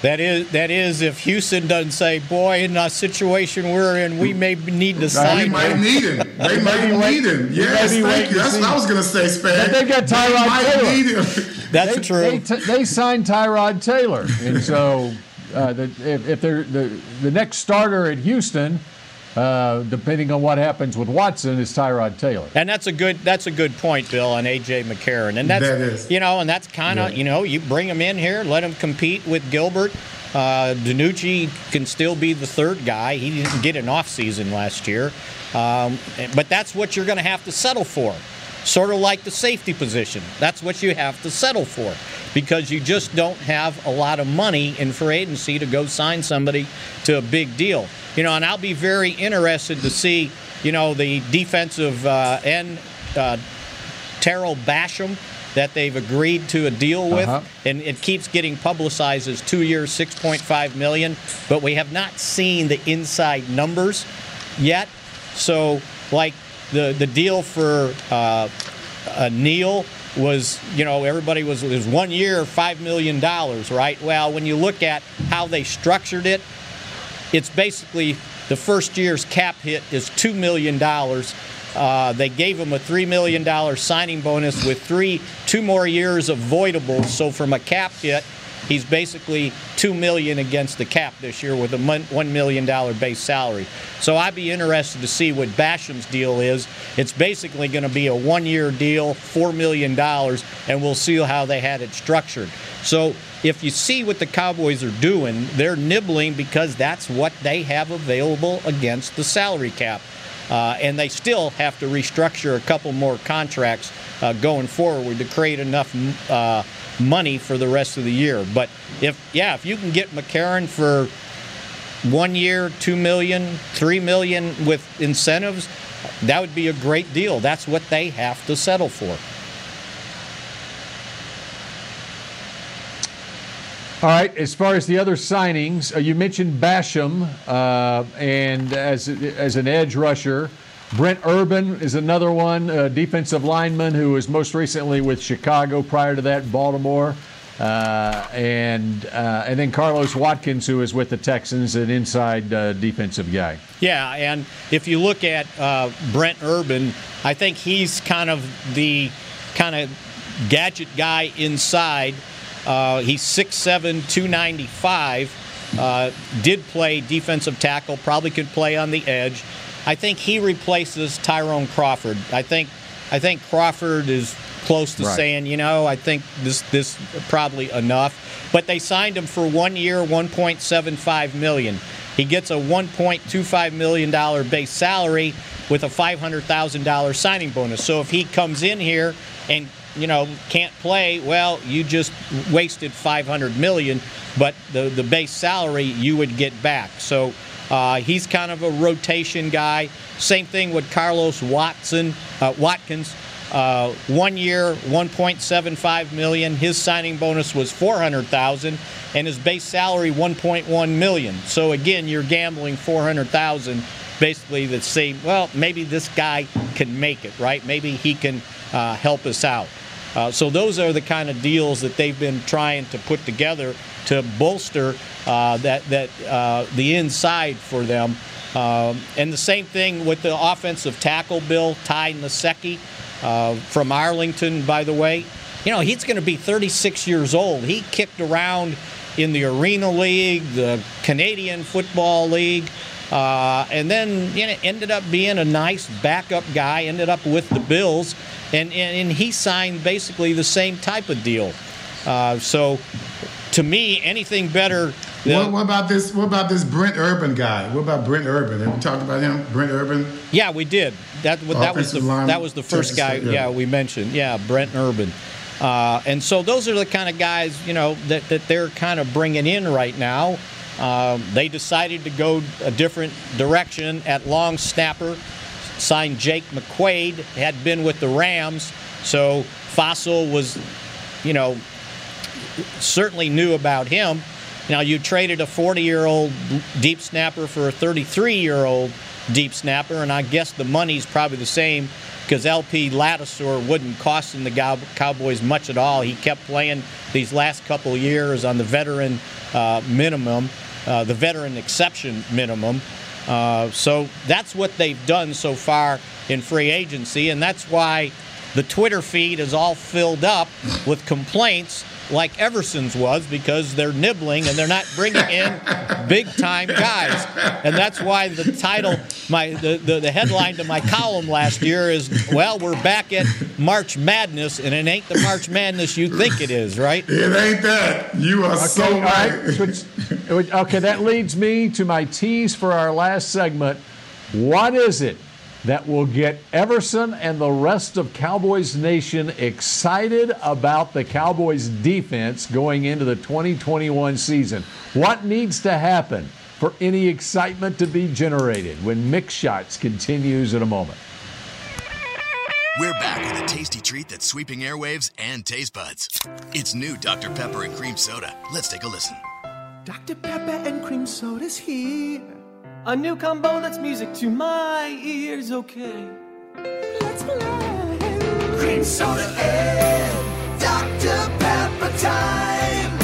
That is that is if Houston doesn't say, "Boy, in the situation we're in, we may need to sign him. We sign might <laughs> need him. They might need him. Yes, thank you. That's what I was going to say, Spags. But they got Tyrod might Taylor. need him. <laughs> That's they, true. They, t- they signed Tyrod Taylor, and so uh, the, if, if they're the the next starter at Houston, uh, depending on what happens with Watson, is Tyrod Taylor. And that's a good that's a good point, Bill, on AJ McCarron. And that's That is. you know, and that's kind of you know, you bring him in here, let him compete with Gilbert, Uh, DiNucci can still be the third guy. He didn't get an offseason last year. Um, but that's what you're going to have to settle for. Sort of like the safety position. That's what you have to settle for because you just don't have a lot of money in free agency to go sign somebody to a big deal. You know, and I'll be very interested to see, you know, the defensive uh, end, uh, Tarell Basham that they've agreed to a deal with, uh-huh. and it keeps getting publicized as two years, 6.5 million, but we have not seen the inside numbers yet. So, like the the deal for uh, uh, Neal was, you know, everybody was was one year, five million dollars, right? Well, when you look at how they structured it, it's basically the first year's cap hit is two million dollars uh, they gave him a $3 million signing bonus with three, two more years of voidables. So from a cap hit, he's basically 2 million against the cap this year with a $1 million base salary. So I'd be interested to see what Basham's deal is. It's basically going to be a one-year deal, $4 million, and we'll see how they had it structured. So if you see what the Cowboys are doing, they're nibbling because that's what they have available against the salary cap. Uh, and they still have to restructure a couple more contracts uh, going forward to create enough uh, money for the rest of the year. But if yeah, if you can get McCarron for one year, two million, three million with incentives, that would be a great deal. That's what they have to settle for. All right. As far as the other signings, uh, you mentioned Basham, uh, and as as an edge rusher, Brent Urban is another one, a defensive lineman who was most recently with Chicago. Prior to that, Baltimore, uh, and uh, and then Carlos Watkins, who is with the Texans, an inside uh, defensive guy. Yeah, and if you look at uh, Brent Urban, I think he's kind of the kind of gadget guy inside uh, he's 6'7, 295. Uh, did play defensive tackle, probably could play on the edge. I think he replaces Tyrone Crawford. I think I think Crawford is close to right. saying, you know, I think this this probably enough. But they signed him for one year, 1.75 million. He gets a 1.25 million dollar base salary with a $500,000 signing bonus. So if he comes in here and you know, can't play, well, you just wasted 500 million, but the the base salary you would get back. So uh, he's kind of a rotation guy. Same thing with Carlos Watson, uh, Watkins. Uh, one year, 1.75 million. His signing bonus was 400,000, and his base salary 1.1 million. So again, you're gambling 400,000, basically the same. well, maybe this guy can make it, right? Maybe he can uh, help us out. Uh, so those are the kind of deals that they've been trying to put together to bolster uh, that that uh, the inside for them. Um, and the same thing with the offensive tackle bill, Ty Nsekhe uh, from Arlington, by the way. You know, he's going to be 36 years old. He kicked around in the Arena League, the Canadian Football League. Uh, and then you know, ended up being a nice backup guy. Ended up with the Bills, and and, and he signed basically the same type of deal. Uh, so, to me, anything better. What, what, about this? What about this Brent Urban guy? What about Brent Urban? Have we talked about him? Brent Urban? Yeah, we did. That that was the that was the first guy. Yeah. yeah. we mentioned. Yeah, Brent Urban. Uh, and so those are the kind of guys you know that, that they're kind of bringing in right now. Um, they decided to go a different direction at long snapper. Signed Jake McQuaide, had been with the Rams, so Fassel was, you know, certainly knew about him. Now you traded a 40-year-old deep snapper for a 33-year-old deep snapper, and I guess the money's probably the same because LP Ladouceur wouldn't cost him the Cowboys much at all. He kept playing these last couple years on the veteran uh, minimum, uh, the veteran exception minimum. Uh, so that's what they've done so far in free agency, and that's why the Twitter feed is all filled up with complaints like Everson's was because they're nibbling and they're not bringing in big time guys. And that's why the title, my the, the, the headline to my column last year is, well, we're back at March Madness, and it ain't the March Madness you think it is, right? It ain't that. You are Okay, so all right. right. Which- okay, that leads me to my tease for our last segment. What is it that will get Everson and the rest of Cowboys Nation excited about the Cowboys defense going into the 2021 season? What needs to happen for any excitement to be generated when Mick Shots continues in a moment? We're back with a tasty treat that's sweeping airwaves and taste buds. It's new Dr. Pepper and Cream Soda. Let's take a listen. Dr. Pepper and cream soda's here. A new combo that's music to my ears, okay? Let's play. Cream soda and Dr. Pepper time.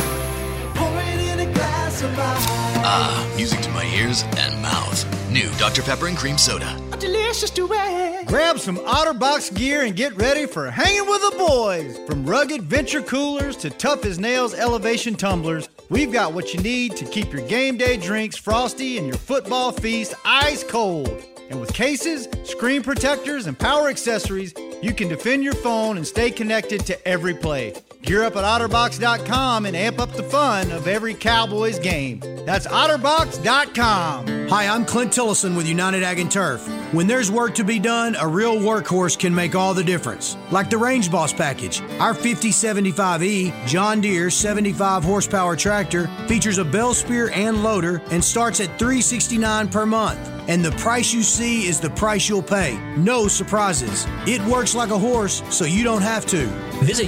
Pour it in a glass of ice. Ah, music to my ears and mouth. New Dr. Pepper and Cream Soda. A delicious duet. Grab some OtterBox gear and get ready for hanging with the boys. From rugged venture coolers to tough as nails elevation tumblers, we've got what you need to keep your game day drinks frosty and your football feast ice cold. And with cases, screen protectors, and power accessories, you can defend your phone and stay connected to every play. Gear up at OtterBox.com and amp up the fun of every Cowboys game. That's OtterBox.com. Hi, I'm Clint Tillison with United Ag and Turf. When there's work to be done, a real workhorse can make all the difference. Like the Range Boss package. Our 5075E John Deere 75 horsepower tractor features a bell spear and loader and starts at 369 per month. And the price you see is the price you'll pay. No surprises. It works like a horse, so you don't have to. Visit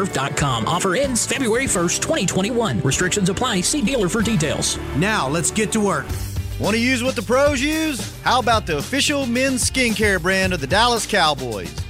UnitedAgAndTurf.com. Offer ends February 1st, 2021. Restrictions apply. See dealer for details. Now, let's get to work. Want to use what the pros use? How about the official men's skincare brand of the Dallas Cowboys?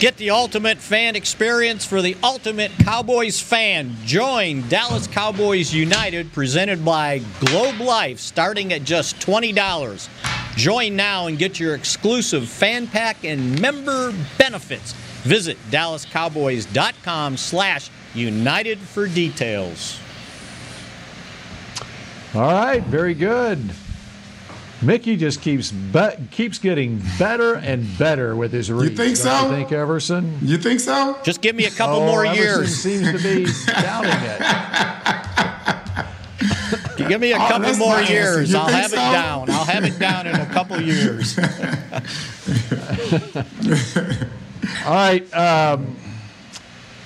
Get the ultimate fan experience for the ultimate Cowboys fan. Join Dallas Cowboys United, presented by Globe Life, starting at just $20. Join now and get your exclusive fan pack and member benefits. Visit dallascowboys.com slash united for details. All right, very good. Mickey just keeps be- keeps getting better and better with his reads. You think so? You think Everson? You think so? Just give me a couple Oh, more Everson years. seems to be <laughs> doubting it. Give me a Oh, couple more my answer. years. You I'll think have it down. I'll have it down in a couple years. <laughs> All right. Um,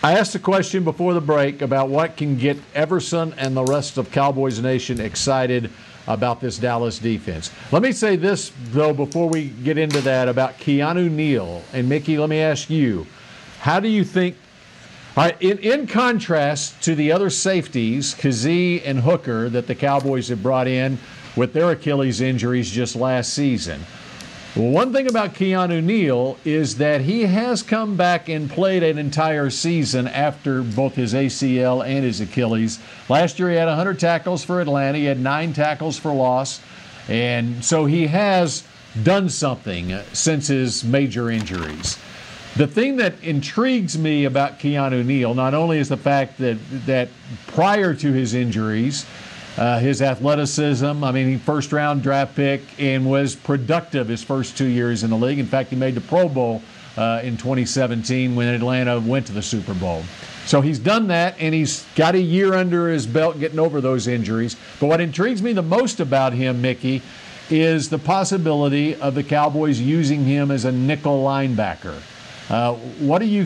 I asked a question before the break about what can get Everson and the rest of Cowboys Nation excited about this Dallas defense. Let me say this, though, before we get into that about Keanu Neal. And Mickey, let me ask you how do you think all right, in, in contrast to the other safeties, Kazee and Hooker, that the Cowboys have brought in with their Achilles injuries just last season, one thing about Keanu Neal is that he has come back and played an entire season after both his ACL and his Achilles. Last year, he had 100 tackles for Atlanta, he had nine tackles for loss, and so he has done something since his major injuries. The thing that intrigues me about Keanu Neal not only is the fact that that prior to his injuries, uh, his athleticism, I mean, he first round draft pick and was productive his first two years in the league. In fact, he made the Pro Bowl uh, in 2017 when Atlanta went to the Super Bowl. So he's done that, and he's got a year under his belt getting over those injuries. But what intrigues me the most about him, Mickey, is the possibility of the Cowboys using him as a nickel linebacker. Uh, what do you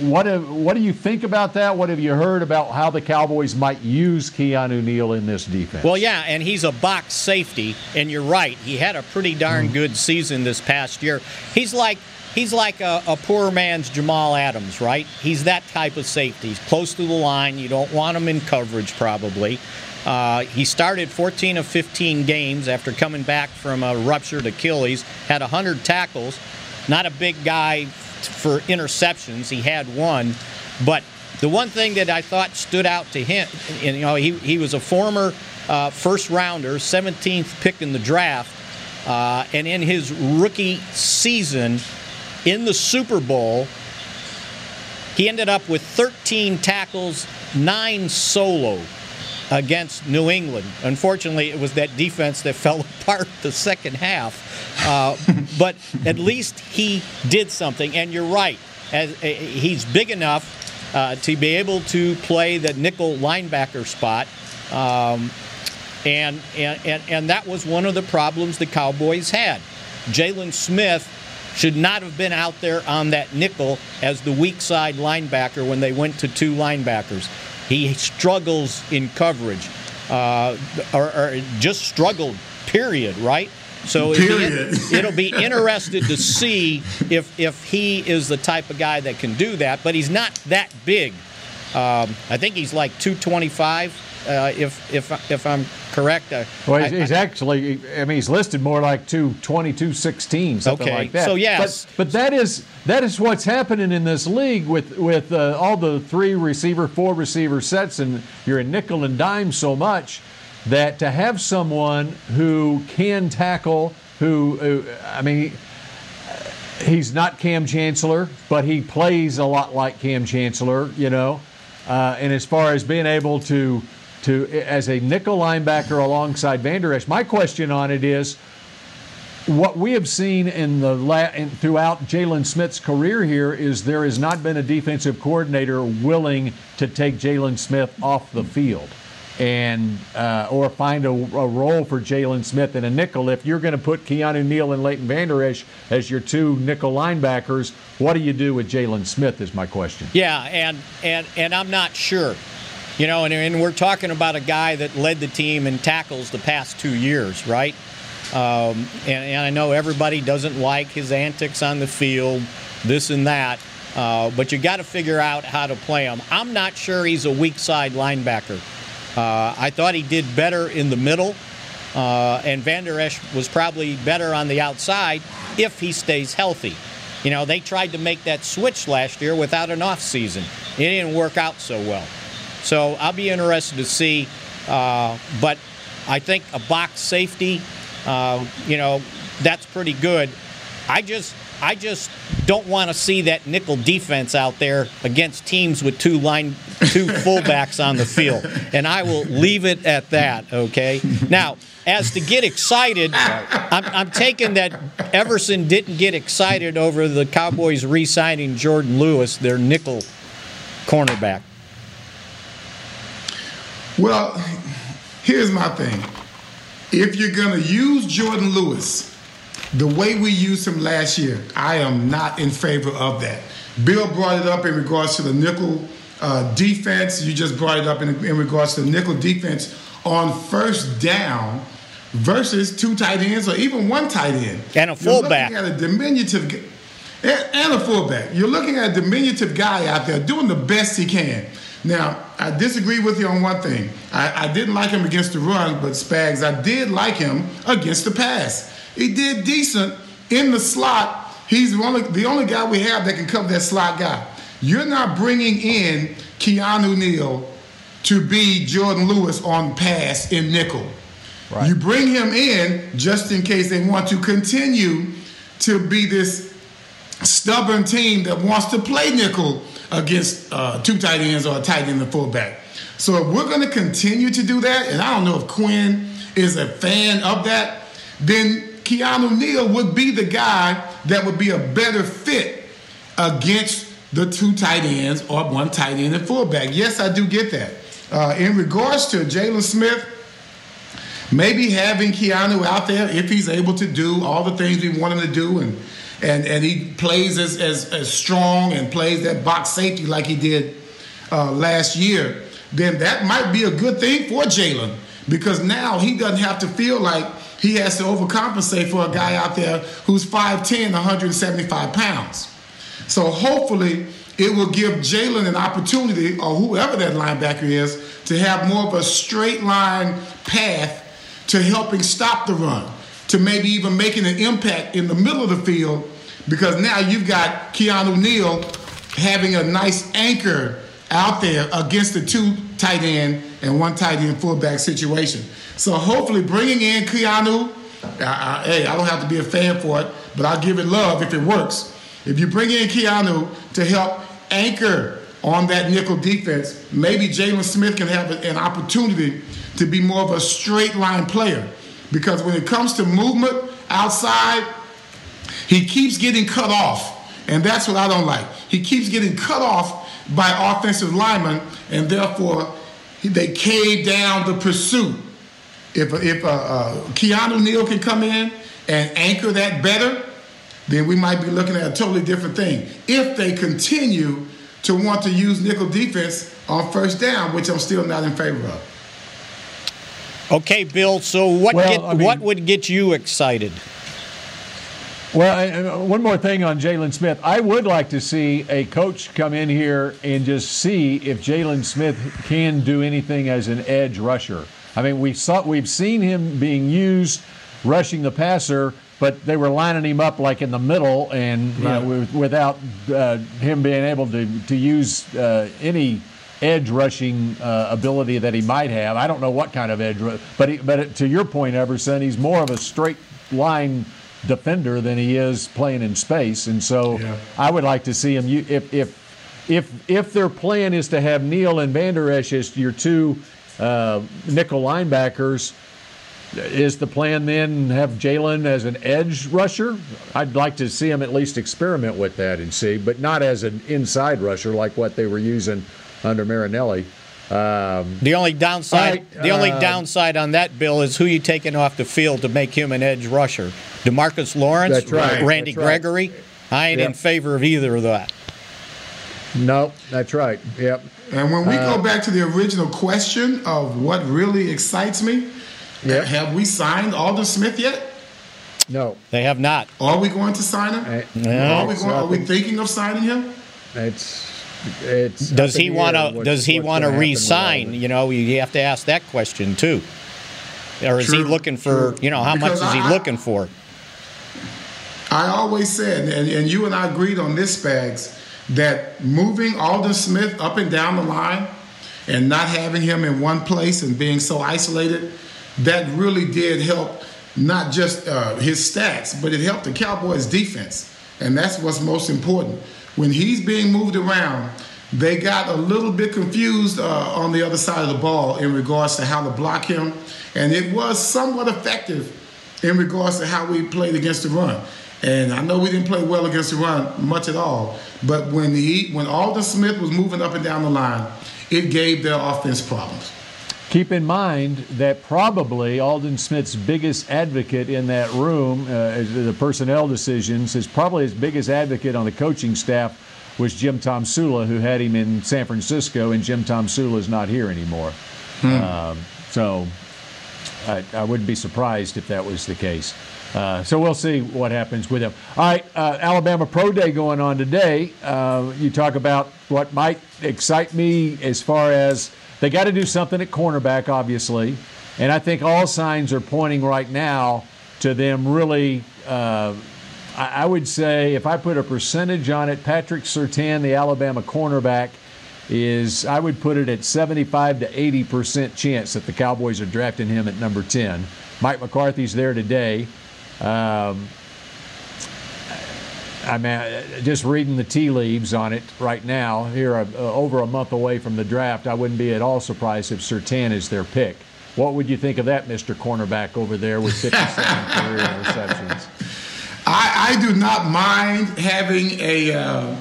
what what do you think about that? What have you heard about how the Cowboys might use Keanu Neal in this defense? Well, yeah, and he's a box safety, and you're right. He had a pretty darn mm. good season this past year. He's like he's like a, a, poor man's Jamal Adams, right? He's that type of safety. He's close to the line. You don't want him in coverage, probably. Uh, he started 14 of 15 games after coming back from a ruptured Achilles, had 100 tackles. Not a big guy for interceptions. He had one, but the one thing that I thought stood out to him, and, you know, he, he was a former uh, first rounder, 17th pick in the draft, uh, and in his rookie season in the Super Bowl, he ended up with 13 tackles, nine solo against New England. Unfortunately, it was that defense that <laughs> fell apart the second half. Uh, but at least he did something. And you're right, as, uh, he's big enough uh, to be able to play the nickel linebacker spot. Um, and, and, and, and that was one of the problems the Cowboys had. Jaylon Smith should not have been out there on that nickel as the weak side linebacker when they went to two linebackers. He struggles in coverage, uh, or, or, just struggled. Period. Right. So period. <laughs> it'll be interested to see if if he is the type of guy that can do that. But he's not that big. Um, I think he's like 225. Uh, if if if I'm correct. Uh, well, he's, I, he's I, actually, I mean, he's listed more like two twenty-two sixteen, something okay. like that. So yes, but, but that is that is what's happening in this league with with uh, all the three receiver, four receiver sets, and you're in nickel and dime so much that to have someone who can tackle, who, who I mean. He's not Kam Chancellor, but he plays a lot like Kam Chancellor, you know. Uh, and as far as being able to to as a nickel linebacker alongside Vander Esch. My question on it is what we have seen in the la- in, throughout Jaylon Smith's career here is there has not been a defensive coordinator willing to take Jaylon Smith off the field and uh, or find a, a role for Jaylon Smith in a nickel. If you're going to put Keanu Neal and Leighton Vander Esch as your two nickel linebackers, what do you do with Jaylon Smith? Is my question. Yeah, and and and I'm not sure. You know, and, and, we're talking about a guy that led the team in tackles the past two years, right? Um, and, and, I know everybody doesn't like his antics on the field, this and that, uh, but you got to figure out how to play him. I'm not sure he's a weak side linebacker. Uh, I thought he did better in the middle, uh, and Vander Esch was probably better on the outside if he stays healthy. You know, they tried to make that switch last year without an off season. It didn't work out so well. So I'll be interested to see. Uh, but I think a box safety, uh, you know, that's pretty good. I just I just don't want to see that nickel defense out there against teams with two line two <laughs> fullbacks on the field. And I will leave it at that, okay? Now, as to get excited, I'm, I'm taking that Everson didn't get excited over the Cowboys re signing Jourdan Lewis, their nickel cornerback. Well, here's my thing. If you're going to use Jourdan Lewis the way we used him last year, I am not in favor of that. Bill brought it up in regards to the nickel uh, defense. You just brought it up in, in regards to the nickel defense on first down versus two tight ends or even one tight end. And a fullback. You're looking at a diminutive and a fullback. You're looking at a diminutive guy out there doing the best he can. Now, I disagree with you on one thing. I, I, didn't like him against the run, but Spags, I did like him against the pass. He did decent in the slot. He's the only, the only guy we have that can cover that slot guy. You're not bringing in Keanu Neal to be Jourdan Lewis on pass in nickel. Right. You bring him in just in case they want to continue to be this stubborn team that wants to play nickel against uh, two tight ends or a tight end and fullback. So if we're going to continue to do that, and I don't know if Quinn is a fan of that, then Keanu Neal would be the guy that would be a better fit against the two tight ends or one tight end and fullback. Yes, I do get that. Uh, in regards to Jaylon Smith, maybe having Keanu out there if he's able to do all the things we want him to do and and, and he plays as, as, as strong and plays that box safety like he did uh, last year, then that might be a good thing for Jaylon because now he doesn't have to feel like he has to overcompensate for a guy out there who's 5'10, 175 pounds. So hopefully it will give Jaylon an opportunity, or whoever that linebacker is, to have more of a straight line path to helping stop the run, to maybe even making an impact in the middle of the field, because now you've got Keanu Neal having a nice anchor out there against the two tight end and one tight end fullback situation. So hopefully bringing in Keanu, I, I, hey, I don't have to be a fan for it, but I'll give it love if it works. If you bring in Keanu to help anchor on that nickel defense, maybe Jaylon Smith can have an opportunity to be more of a straight line player. Because when it comes to movement outside, he keeps getting cut off. And that's what I don't like. He keeps getting cut off by offensive linemen, and therefore they cave down the pursuit. If, if uh, uh, Keanu Neal can come in and anchor that better, then we might be looking at a totally different thing. If they continue to want to use nickel defense on first down, which I'm still not in favor of. Okay, Bill. So what Well, get, I mean- what would get you excited? Well, I- one more thing on Jaylon Smith. I would like to see a coach come in here and just see if Jaylon Smith can do anything as an edge rusher. I mean, we saw we've seen him being used rushing the passer, but they were lining him up like in the middle, and you know, Right. with- without uh, him being able to to use uh, any edge rushing uh, ability that he might have. I don't know what kind of edge, but he, but to your point, Everson, he's more of a straight line defender than he is playing in space, and so I would like to see him. If if if if their plan is to have Neal and Vander Esch as your two uh, nickel linebackers, is the plan then have Jaylon as an edge rusher? I'd like to see him at least experiment with that and see, but not as an inside rusher like what they were using under Marinelli. Um, The only downside, All right, the only uh, downside on that, Bill, is who you taking off the field to make him an edge rusher. Demarcus Lawrence, That's right, Randy that's right. Gregory. I ain't in favor of either of that. no, that's right. Yep. And when we Uh, go back to the original question of what really excites me, Yep. have we signed Aldon Smith yet? No, They have not. Are we going to sign him? No. Are we going, are we thinking of signing him? It's it's. Does he want to? what- Does he want to gonna happen with re-sign? Aldon. You know, you have to ask that question too. Or is he looking for? true. You know, how Because much is he I- looking for? I always said, and, and you and I agreed on this, Spags, that moving Aldon Smith up and down the line and not having him in one place and being so isolated, that really did help not just uh, his stats, but it helped the Cowboys' defense. And that's what's most important. When he's being moved around, they got a little bit confused uh, on the other side of the ball in regards to how to block him. And it was somewhat effective in regards to how we played against the run. And I know we didn't play well against the run much at all, but when he when Aldon Smith was moving up and down the line, it gave their offense problems. Keep in mind that probably Aldon Smith's biggest advocate in that room, uh, the personnel decisions, is probably his biggest advocate on the coaching staff was Jim Tomsula, who had him in San Francisco, and Jim Tomsula is not here anymore. Um, so I, I wouldn't be surprised if that was the case. Uh, so we'll see what happens with him. All right, uh, Alabama Pro Day going on today. Uh, you talk about what might excite me as far as they got to do something at cornerback, obviously, and I think all signs are pointing right now to them really. Uh, I would say if I put a percentage on it, Patrick Surtain, the Alabama cornerback, is I would put it at 75 to 80 percent chance that the Cowboys are drafting him at number 10. Mike McCarthy's there today. Um, I mean, uh, just reading the tea leaves on it right now, here uh, over a month away from the draft, I wouldn't be at all surprised if Surtain is their pick. What would you think of that, Mr. Cornerback over there with <laughs> 57 career interceptions? I, I do not mind having a uh,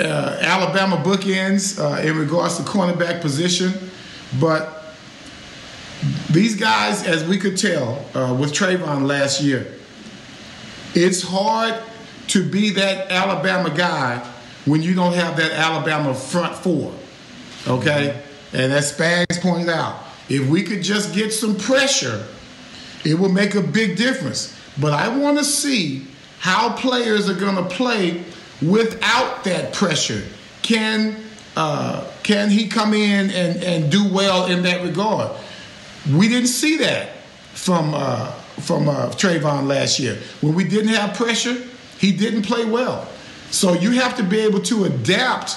uh, Alabama bookends uh, in regards to cornerback position, but these guys, as we could tell uh, with Trevon last year, it's hard to be that Alabama guy when you don't have that Alabama front four. Okay? And as Spags pointed out, if we could just get some pressure, it will make a big difference. But I want to see how players are going to play without that pressure. Can uh, can he come in and, and do well in that regard? We didn't see that from uh, from uh, Trevon last year. When we didn't have pressure, he didn't play well. So you have to be able to adapt,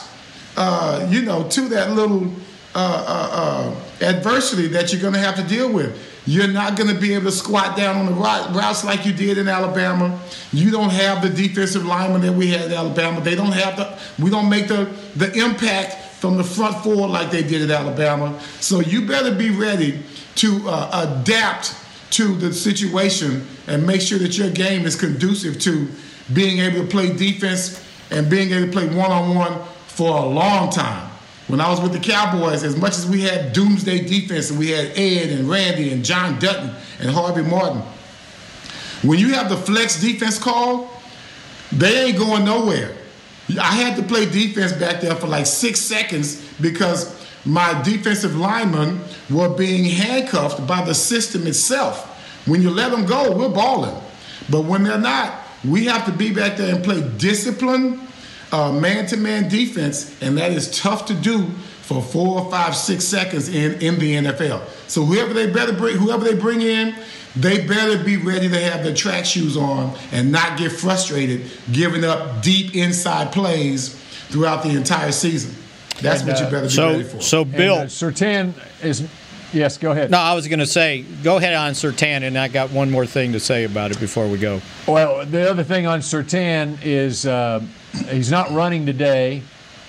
uh, you know, to that little uh, uh, uh, adversity that you're going to have to deal with. You're not going to be able to squat down on the routes like you did in Alabama. You don't have the defensive lineman that we had in Alabama. They don't have the. We don't make the the impact from the front four like they did at Alabama. So you better be ready to uh, adapt to the situation and make sure that your game is conducive to being able to play defense and being able to play one on one for a long time. When I was with the Cowboys, as much as we had doomsday defense and we had Ed and Randy and John Dutton and Harvey Martin, when you have the flex defense call, they ain't going nowhere. I had to play defense back there for like six seconds because my defensive linemen were being handcuffed by the system itself. When you let them go, we're balling. But when they're not, we have to be back there and play disciplined man to man defense, and that is tough to do for four, five, six seconds in, in the NFL. So whoever they better bring, whoever they bring in, they better be ready to have their track shoes on and not get frustrated giving up deep inside plays throughout the entire season. That's and, what you uh, better be so, ready for. So, Bill, and, uh, Surtain is. Yes, go ahead. No, I was going to say, go ahead on Surtain, and I got one more thing to say about it before we go. Well, the other thing on Surtain is uh, he's not running today.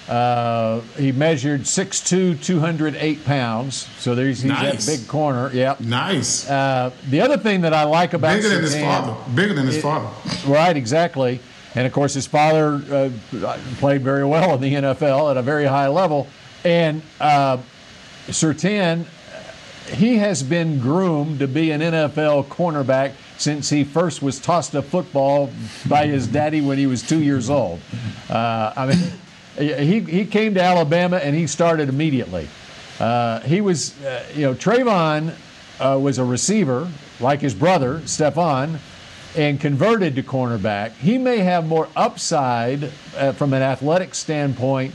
Uh, he measured 6'2", 208 pounds. So there's he's nice. that big corner. Yep. Nice. Uh, the other thing that I like about bigger Surtain, than his father. Bigger than his it, father. Right. Exactly. And of course, his father uh, played very well in the NFL at a very high level. And uh, Surtain, he has been groomed to be an NFL cornerback since he first was tossed a football by his daddy when he was two years old. Uh, I mean, he, he came to Alabama and he started immediately. Uh, he was, uh, you know, Trevon uh, was a receiver like his brother, Stephon, and converted to cornerback. He may have more upside uh, from an athletic standpoint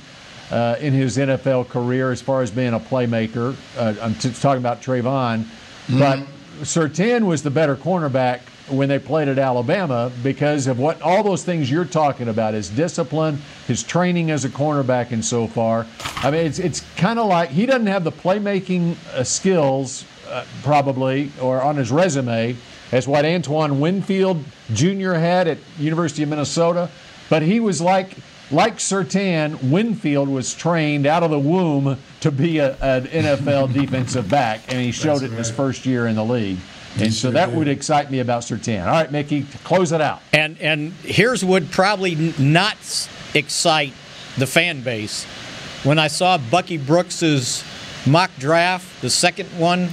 uh, in his NFL career as far as being a playmaker. Uh, I'm t- talking about Trevon, mm-hmm. but Surtain was the better cornerback when they played at Alabama because of what all those things you're talking about his discipline, his training as a cornerback, and so far. I mean, it's, it's kind of like he doesn't have the playmaking uh, skills, uh, probably, or on his resume as what Antoine Winfield Jr. had at University of Minnesota, but he was like like Surtain, Winfield was trained out of the womb to be a, an NFL <laughs> defensive back, and he showed That's it right. in his first year in the league. And he so sure that did. would excite me about Surtain. All right, Mickey, close it out. And and here's what probably not excite the fan base. When I saw Bucky Brooks's mock draft, the second one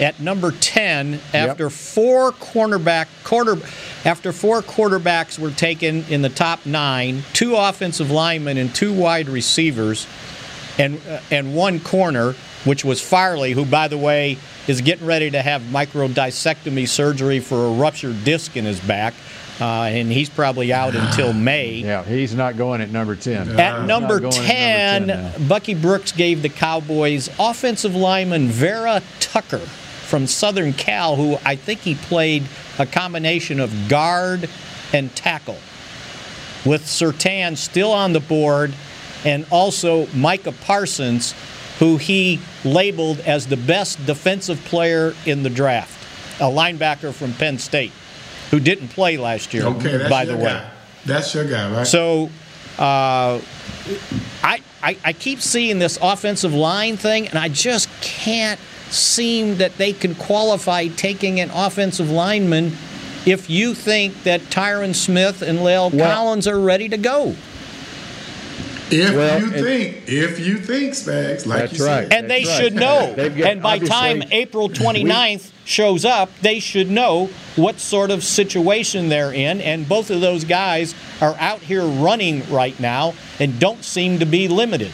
at number 10 after yep. four cornerback quarter after four quarterbacks were taken in the top 9, two offensive linemen and two wide receivers and uh, and one corner which was Farley who by the way is getting ready to have microdiscectomy surgery for a ruptured disc in his back. Uh, and he's probably out <sighs> until May. Yeah, he's not going at number 10. At number 10, number 10 Bucky Brooks gave the Cowboys offensive lineman Vera Tucker from Southern Cal, who I think he played a combination of guard and tackle. With Surtain still on the board, and also Micah Parsons, who he labeled as the best defensive player in the draft, a linebacker from Penn State, who didn't play last year, okay, by the way. Guy. That's your guy, right? So uh, I, I, I keep seeing this offensive line thing, and I just can't seem that they can qualify taking an offensive lineman if you think that Tyron Smith and La'el well, Collins are ready to go. If Well, you and- think, if you think, Spags, like That's you right. said. And they That's should right. know. Got- and by time obviously, April 29th shows up, they should know what sort of situation they're in. And both of those guys are out here running right now and don't seem to be limited.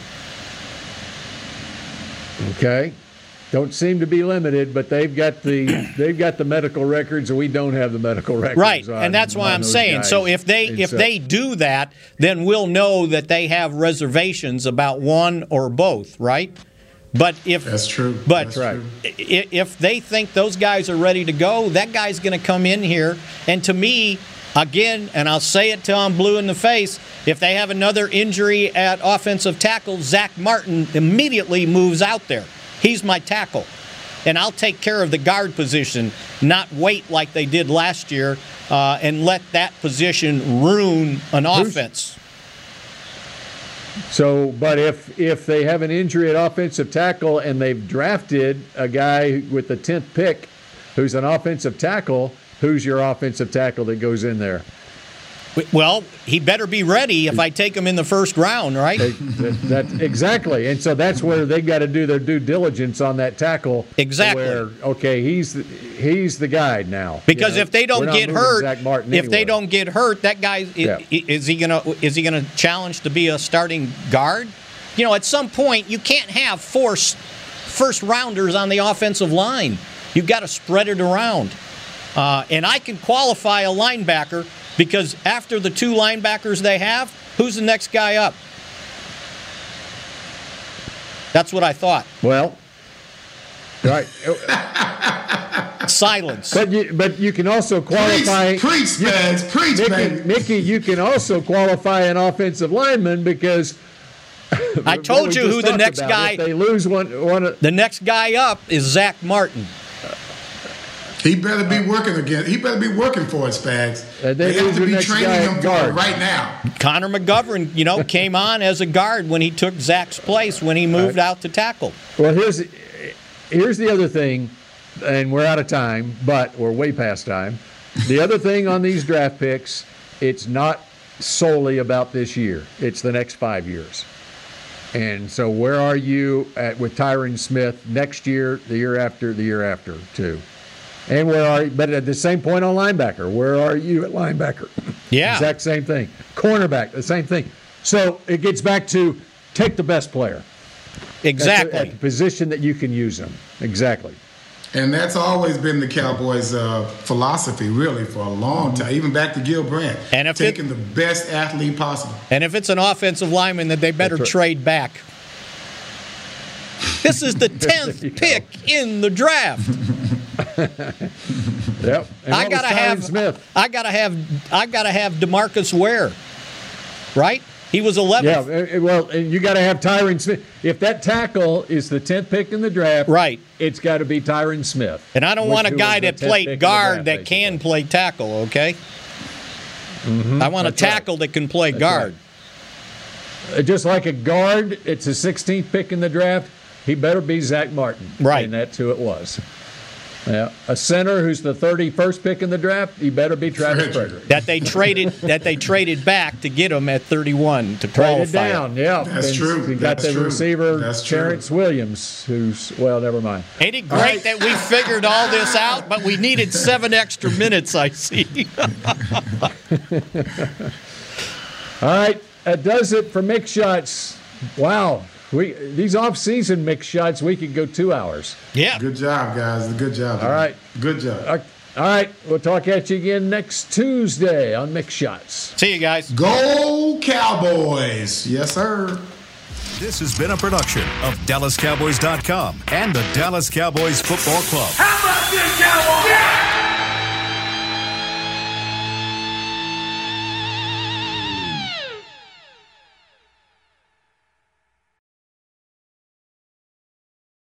Okay. Don't seem to be limited, but they've got the <clears throat> they've got the medical records, and we don't have the medical records. Right, on- and that's why I'm saying. guys. So if they And if so- they do that, then we'll know that they have reservations about one or both, right? But if That's true. But That's true. if they think those guys are ready to go, that guy's going to come in here. And to me, again, and I'll say it till I'm blue in the face, if they have another injury at offensive tackle, Zack Martin immediately moves out there. He's my tackle. And I'll take care of the guard position, not wait like they did last year uh, and let that position ruin an offense. So, but if if they have an injury at offensive tackle and they've drafted a guy with the tenth pick, who's an offensive tackle, who's your offensive tackle that goes in there? Well, he better be ready if I take him in the first round, right? That, that- exactly, and so that's where they got to do their due diligence on that tackle. Exactly. Where okay, he's the, he's the guy now. Because You know, if they don't get hurt, if they don't get hurt, that guy i- Yeah. is he gonna is he gonna challenge to be a starting guard? You know, at some point you can't have four first rounders on the offensive line. You've got to spread it around. Uh, and I can qualify a linebacker because after the two linebackers they have, who's the next guy up? That's what I thought. well, right. Silence. But you, but you can also qualify. Preach, preach, you- Spags, preach, Mickey, baby. Mickey, you can also qualify an offensive lineman because. I <laughs> told you who the next about, guy. If they lose one, one. The next guy up is Zack Martin. He better be working again. He better be working for it, Spags. Uh, they they have to be training him at for guard. right now. Connor McGovern, you know, <laughs> came on as a guard when he took Zack's place when he moved out to tackle. Well, here's here's the other thing, and we're out of time, but we're way past time. The <laughs> other thing on these draft picks, it's not solely about this year. It's the next five years. And so, where are you at with Tyron Smith next year, the year after, the year after, too? And where are you? But at the same point on linebacker, where are you at linebacker? Yeah. Exact same thing. Cornerback, the same thing. So it gets back to take the best player. At the- Exactly. At the position that you can use them. Exactly. And that's always been the Cowboys' uh, philosophy, really, for a long time, even back to Gil Brandt. And if it- taking the best athlete possible. And if it's an offensive lineman, then they better right. trade back. This is the <laughs> tenth pick in the draft. <laughs> <laughs> Yep. And I gotta have Smith. I gotta have I gotta have DeMarcus Ware, right? He was 11th. Yeah, uh, uh, well, and you got to have Tyron Smith. If that tackle is the tenth pick in the draft, Right. It's got to be Tyron Smith. And I don't want a guy that 10th played guard draft, that can play tackle, okay? Mm-hmm. I want a That's right. tackle that can play That's guard. Uh, Just like a guard, it's a 16th pick in the draft. He better be Zack Martin. Right. And that's who it was. Yeah. A center who's the 31st pick in the draft, he better be Travis Frederick. That they traded that they traded back to get him at 31 to Traded qualify. down, yeah. That's And true. We got That's the true. receiver, That's true. Terrance Williams, who's, well, never mind. Ain't it great that we figured all this out, but we needed seven extra minutes, I see. <laughs> All right, that does it for Mick Shots. Wow, we these off-season Mick Shots, we could go two hours. yeah. Good job, guys. Good job. All right. Good job. All right, we'll talk at you again next Tuesday on Mick Shots. See you guys. Go Cowboys. Yes, sir. This has been a production of DallasCowboys.com and the Dallas Cowboys Football Club.